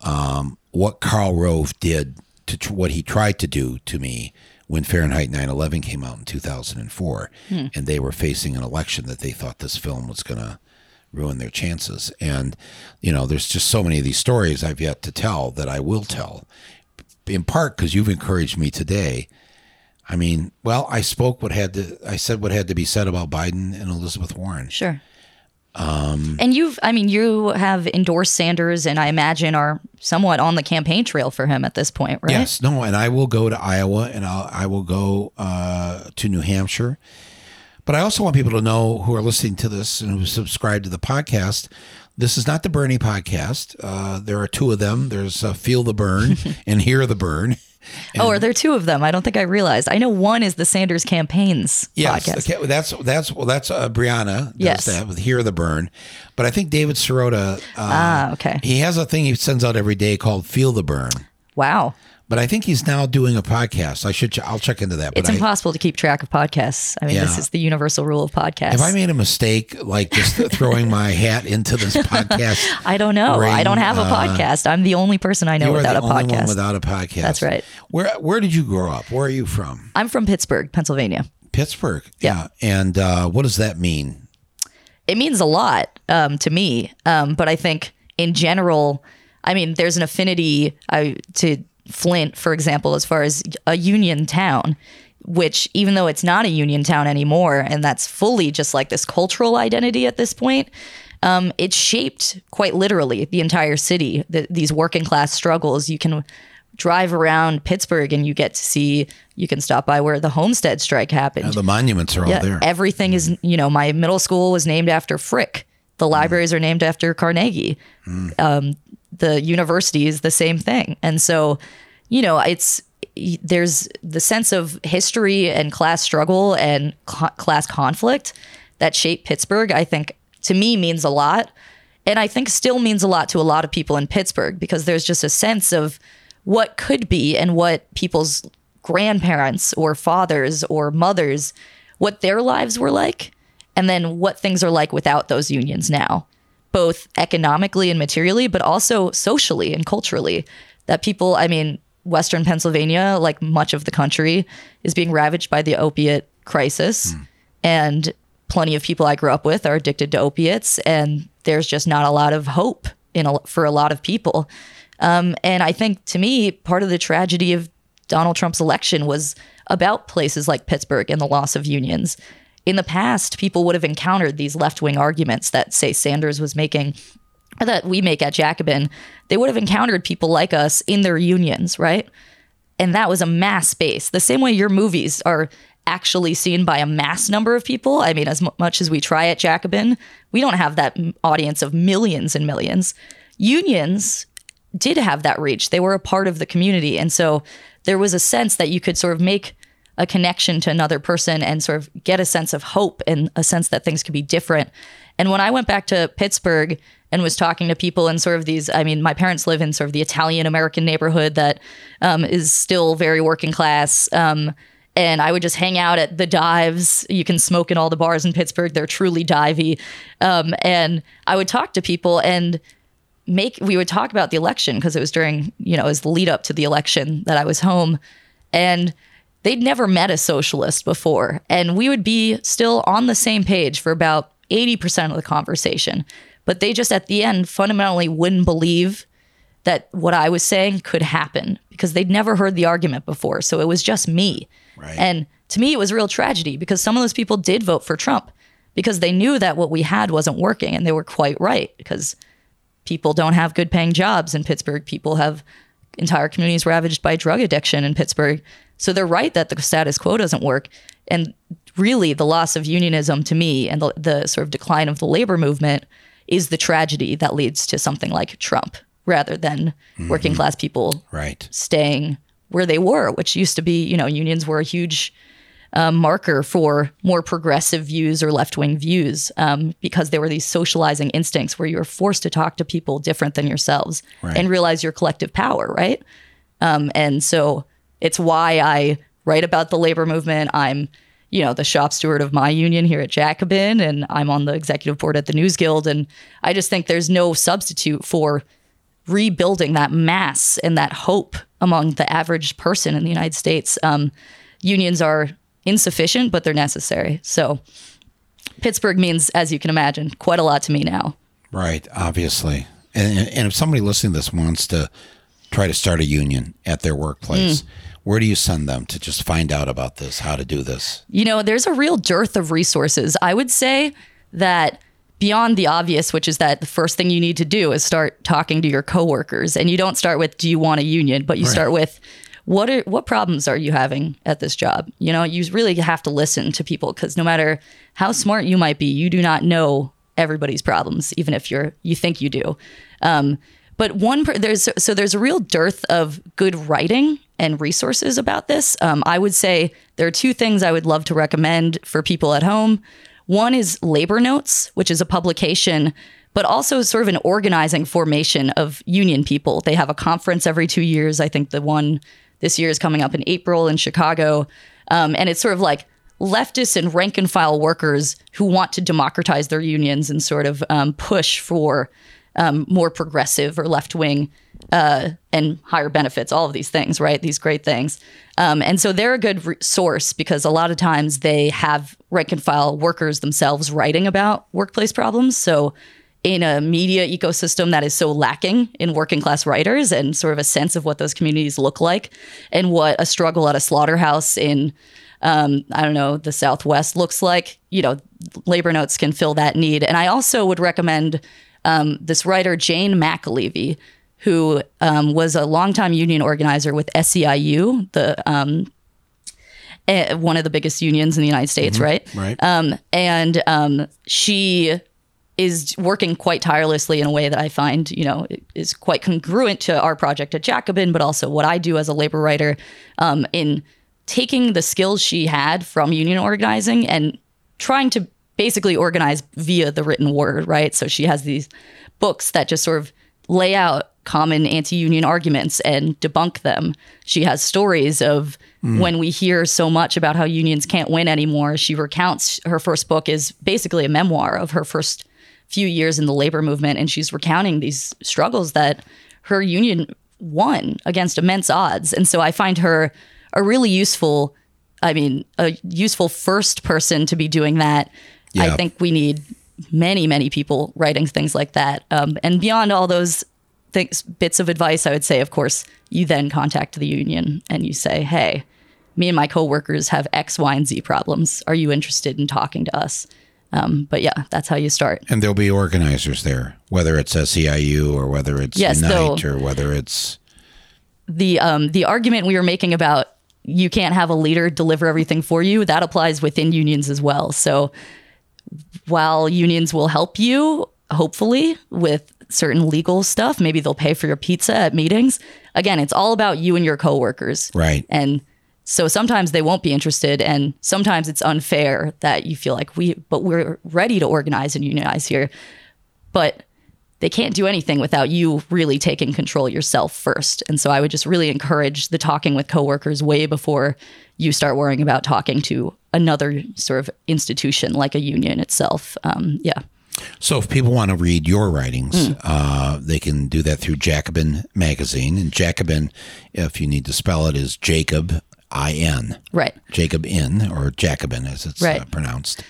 um, what Karl Rove did to tr- what he tried to do to me when Fahrenheit 9/11 came out in 2004, hmm. and they were facing an election that they thought this film was going to ruin their chances. And you know, there's just so many of these stories I've yet to tell that I will tell, in part because you've encouraged me today. I mean, well, I spoke what had to, I said what had to be said about Biden and Elizabeth Warren. Sure. And you've, I mean, you have endorsed Sanders, and I imagine are somewhat on the campaign trail for him at this point, right? Yes, no, and I will go to Iowa and I'll, I will go uh, to New Hampshire. But I also want people to know who are listening to this and who subscribe to the podcast. This is not the Bernie podcast. Uh, there are two of them. There's uh, Feel the Bern and Hear the Bern. Oh, are there two of them? I don't think I realized. I know one is the Sanders campaigns Yes, podcast. okay, that's that's well, that's uh, Briahna Yes. that with Hear the Bern, but I think David Sirota. Uh, Ah, okay. He has a thing he sends out every day called Feel the Bern, Wow. But I think he's now doing a podcast. I should ch- I'll check into that. But It's I, impossible to keep track of podcasts. I mean, this is the universal rule of podcasts. Have I made a mistake, like just throwing my hat into this podcast? I don't know. I don't have a uh, podcast. I'm the only person I know without the a only podcast. one without a podcast. That's right. Where Where did you grow up? Where are you from? I'm from Pittsburgh, Pennsylvania. Pittsburgh. Yeah. And uh, what does that mean? it means a lot um, to me. Um, but I think in general, I mean, there's an affinity I, to Flint, for example, as far as a union town, which even though it's not a union town anymore, and that's fully just like this cultural identity at this point. Um, it shaped quite literally the entire city. The, these working class struggles. You can drive around Pittsburgh and you get to see. You can stop by where the Homestead strike happened. The monuments are all there. everything is, you know, my middle school was named after Frick. The libraries are named after Carnegie. Um, the university is the same thing. And so, you know, it's, there's the sense of history and class struggle and cl- class conflict that shaped Pittsburgh, I think to me means a lot. And I think still means a lot to a lot of people in Pittsburgh because there's just a sense of what could be and what people's grandparents or fathers or mothers, what their lives were like, and then what things are like without those unions now, both economically and materially, but also socially and culturally. That people, I mean, Western Pennsylvania, like much of the country, is being ravaged by the opiate crisis. And plenty of people I grew up with are addicted to opiates, and there's just not a lot of hope in a, for a lot of people. Um, and I think to me, part of the tragedy of Donald Trump's election was about places like Pittsburgh and the loss of unions. In the past, people would have encountered these left wing arguments that, say, Sanders was making or that we make at Jacobin. They would have encountered people like us in their unions, right? And that was a mass base. The same way your movies are actually seen by a mass number of people. I mean, as mu- much as we try at Jacobin, we don't have that m- audience of millions and millions. Unions did have that reach. They were a part of the community. And so there was a sense that you could sort of make a connection to another person and sort of get a sense of hope and a sense that things could be different. And when I went back to Pittsburgh and was talking to people in sort of these, I mean, my parents live in sort of the Italian American neighborhood that um, is still very working class. Um, and I would just hang out at the dives. You can smoke in all the bars in Pittsburgh. They're truly divey. Um, and I would talk to people and make we would talk about the election because it was during you know was the lead up to the election that I was home and they'd never met a socialist before and we would be still on the same page for about 80% of the conversation but they just at the end fundamentally wouldn't believe that what I was saying could happen because they'd never heard the argument before so it was just me Right. and to me it was a real tragedy because some of those people did vote for Trump because they knew that what we had wasn't working and they were quite right because people don't have good paying jobs in Pittsburgh. People have entire communities ravaged by drug addiction in Pittsburgh. So they're right that the status quo doesn't work. And really, the loss of unionism to me and the, the sort of decline of the labor movement is the tragedy that leads to something like Trump. rather than working class people Right. staying where they were, which used to be, you know, unions were a huge uh, marker for more progressive views or left wing views um, because there were these socializing instincts where you were forced to talk to people different than yourselves Right. and realize your collective power, right? Um, and so it's why I write about the labor movement. I'm, you know, the shop steward of my union here at Jacobin, and I'm on the executive board at the News Guild. And I just think there's no substitute for rebuilding that mass and that hope among the average person in the United States. Um, unions are insufficient, but they're necessary. So Pittsburgh means, as you can imagine, quite a lot to me now. Right, obviously. And, and if somebody listening to this wants to try to start a union at their workplace, where do you send them to just find out about this, how to do this? You know, there's a real dearth of resources. I would say that beyond the obvious, which is that the first thing you need to do is start talking to your coworkers. And you don't start with, do you want a union? But you start with, what are what problems are you having at this job? You know, you really have to listen to people because no matter how smart you might be, you do not know everybody's problems, even if you're you think you do. Um, but one there's so there's a real dearth of good writing and resources about this. Um, I would say there are two things I would love to recommend for people at home. One is Labor Notes, which is a publication, but also sort of an organizing formation of union people. They have a conference every two years. I think the one this year is coming up in April in Chicago. Um, and it's sort of like leftists and rank and file workers who want to democratize their unions and sort of um, push for um, more progressive or left wing uh, and higher benefits, all of these things, right? These great things. Um, and so they're a good re- source because a lot of times they have rank and file workers themselves writing about workplace problems. So in a media ecosystem that is so lacking in working class writers and sort of a sense of what those communities look like and what a struggle at a slaughterhouse in um, I don't know, the Southwest looks like, you know, labor notes can fill that need. And I also would recommend um, this writer, Jane McAlevey, who um, was a longtime union organizer with SEIU, the um, eh, one of the biggest unions in the United States, right? Right. Um, and um, she is working quite tirelessly in a way that I find, you know, is quite congruent to our project at Jacobin, but also what I do as a labor writer um, in taking the skills she had from union organizing and trying to basically organized via the written word, right? So she has these books that just sort of lay out common anti-union arguments and debunk them. She has stories of mm. when we hear so much about how unions can't win anymore. She recounts her first book is basically a memoir of her first few years in the labor movement and she's recounting these struggles that her union won against immense odds. And so I find her a really useful I mean, a useful first person to be doing that. I think we need many, many people writing things like that. Um, and beyond all those things, bits of advice, I would say, of course, you then contact the union and you say, hey, me and my coworkers have X, Y, and Z problems. Are you interested in talking to us? Um, but yeah, that's how you start. And there'll be organizers there, whether it's SEIU or whether it's Yes, Unite or whether it's the um, the argument we were making about you can't have a leader deliver everything for you that applies within unions as well. So while unions will help you, hopefully with certain legal stuff, maybe they'll pay for your pizza at meetings. Again, it's all about you and your coworkers, right. and so sometimes they won't be interested, and sometimes it's unfair that you feel like we, but we're ready to organize and unionize here, but they can't do anything without you really taking control yourself first. And so I would just really encourage the talking with coworkers way before you start worrying about talking to another sort of institution like a union itself. Um, yeah. So if people want to read your writings, Hmm. uh, they can do that through Jacobin magazine. And Jacobin, if you need to spell it, is Jacob I N. Right. Jacob in or Jacobin as it's Right. uh, pronounced.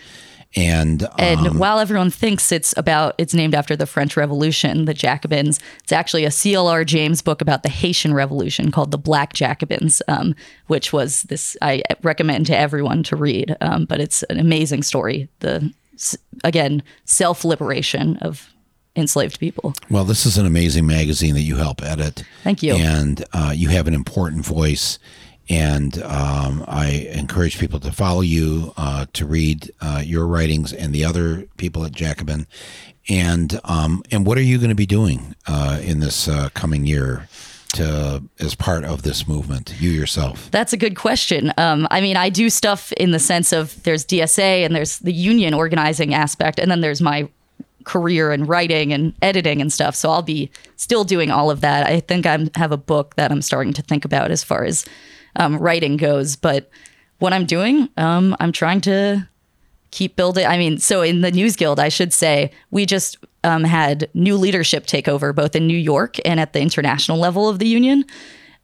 And, uh, And while everyone thinks it's about, it's named after the French Revolution, the Jacobins, it's actually a CLR James book about the Haitian Revolution called The Black Jacobins, um, which was this, I recommend to everyone to read. Um, but it's an amazing story. The, again, self liberation of enslaved people. well, this is an amazing magazine that you help edit. Thank you. And uh, you have an important voice. And um, I encourage people to follow you, uh, to read uh, your writings and the other people at Jacobin. And um, and what are you going to be doing uh, in this uh, coming year to as part of this movement? You yourself. That's a good question. Um, I mean, I do stuff in the sense of there's DSA and there's the union organizing aspect, and then there's my career in writing and editing and stuff. So I'll be still doing all of that. I think I have a book that I'm starting to think about as far as um, writing goes. But what I'm doing, um, I'm trying to keep building. I mean, so in the News Guild, I should say, we just um, had new leadership take over both in New York and at the international level of the union.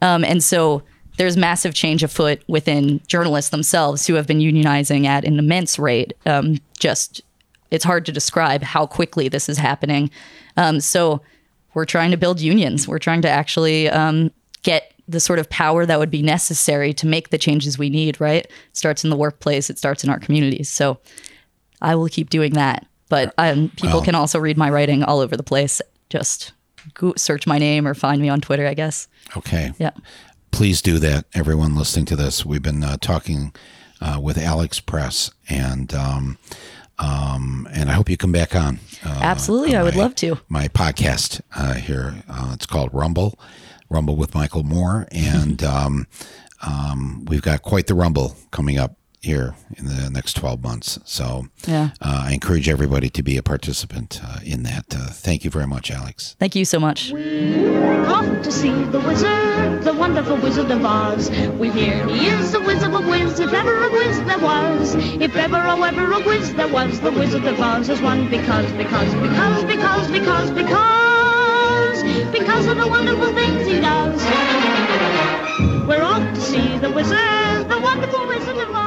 Um, and so there's massive change afoot within journalists themselves who have been unionizing at an immense rate. Um, just, it's hard to describe how quickly this is happening. Um, so we're trying to build unions. We're trying to actually um, get the sort of power that would be necessary to make the changes we need, right? It starts in the workplace, it starts in our communities. So I will keep doing that. But um, people Well- can also read my writing all over the place. Just go- search my name or find me on Twitter, I guess. Okay. Yeah. Please do that, everyone listening to this. We've been uh, talking uh, with Alex Press, and um, um, and I hope you come back on. Uh, Absolutely. on I would love to. My podcast uh, here. Uh, it's called Rumble, Rumble with Michael Moore, and um, um, we've got quite the rumble coming up here in the next 12 months. So Yeah. uh, I encourage everybody to be a participant uh, in that. Uh, thank you very much, Alex. Thank you so much. We Off to see the wizard, the wonderful wizard of Oz. We hear he is the wizard of Wiz, if ever a whiz there was. If ever, oh, ever a whiz there was, the wizard of Oz is one because, because, because, because, because, because, because of the wonderful things he does. We're off to see the wizard, the wonderful wizard of Oz.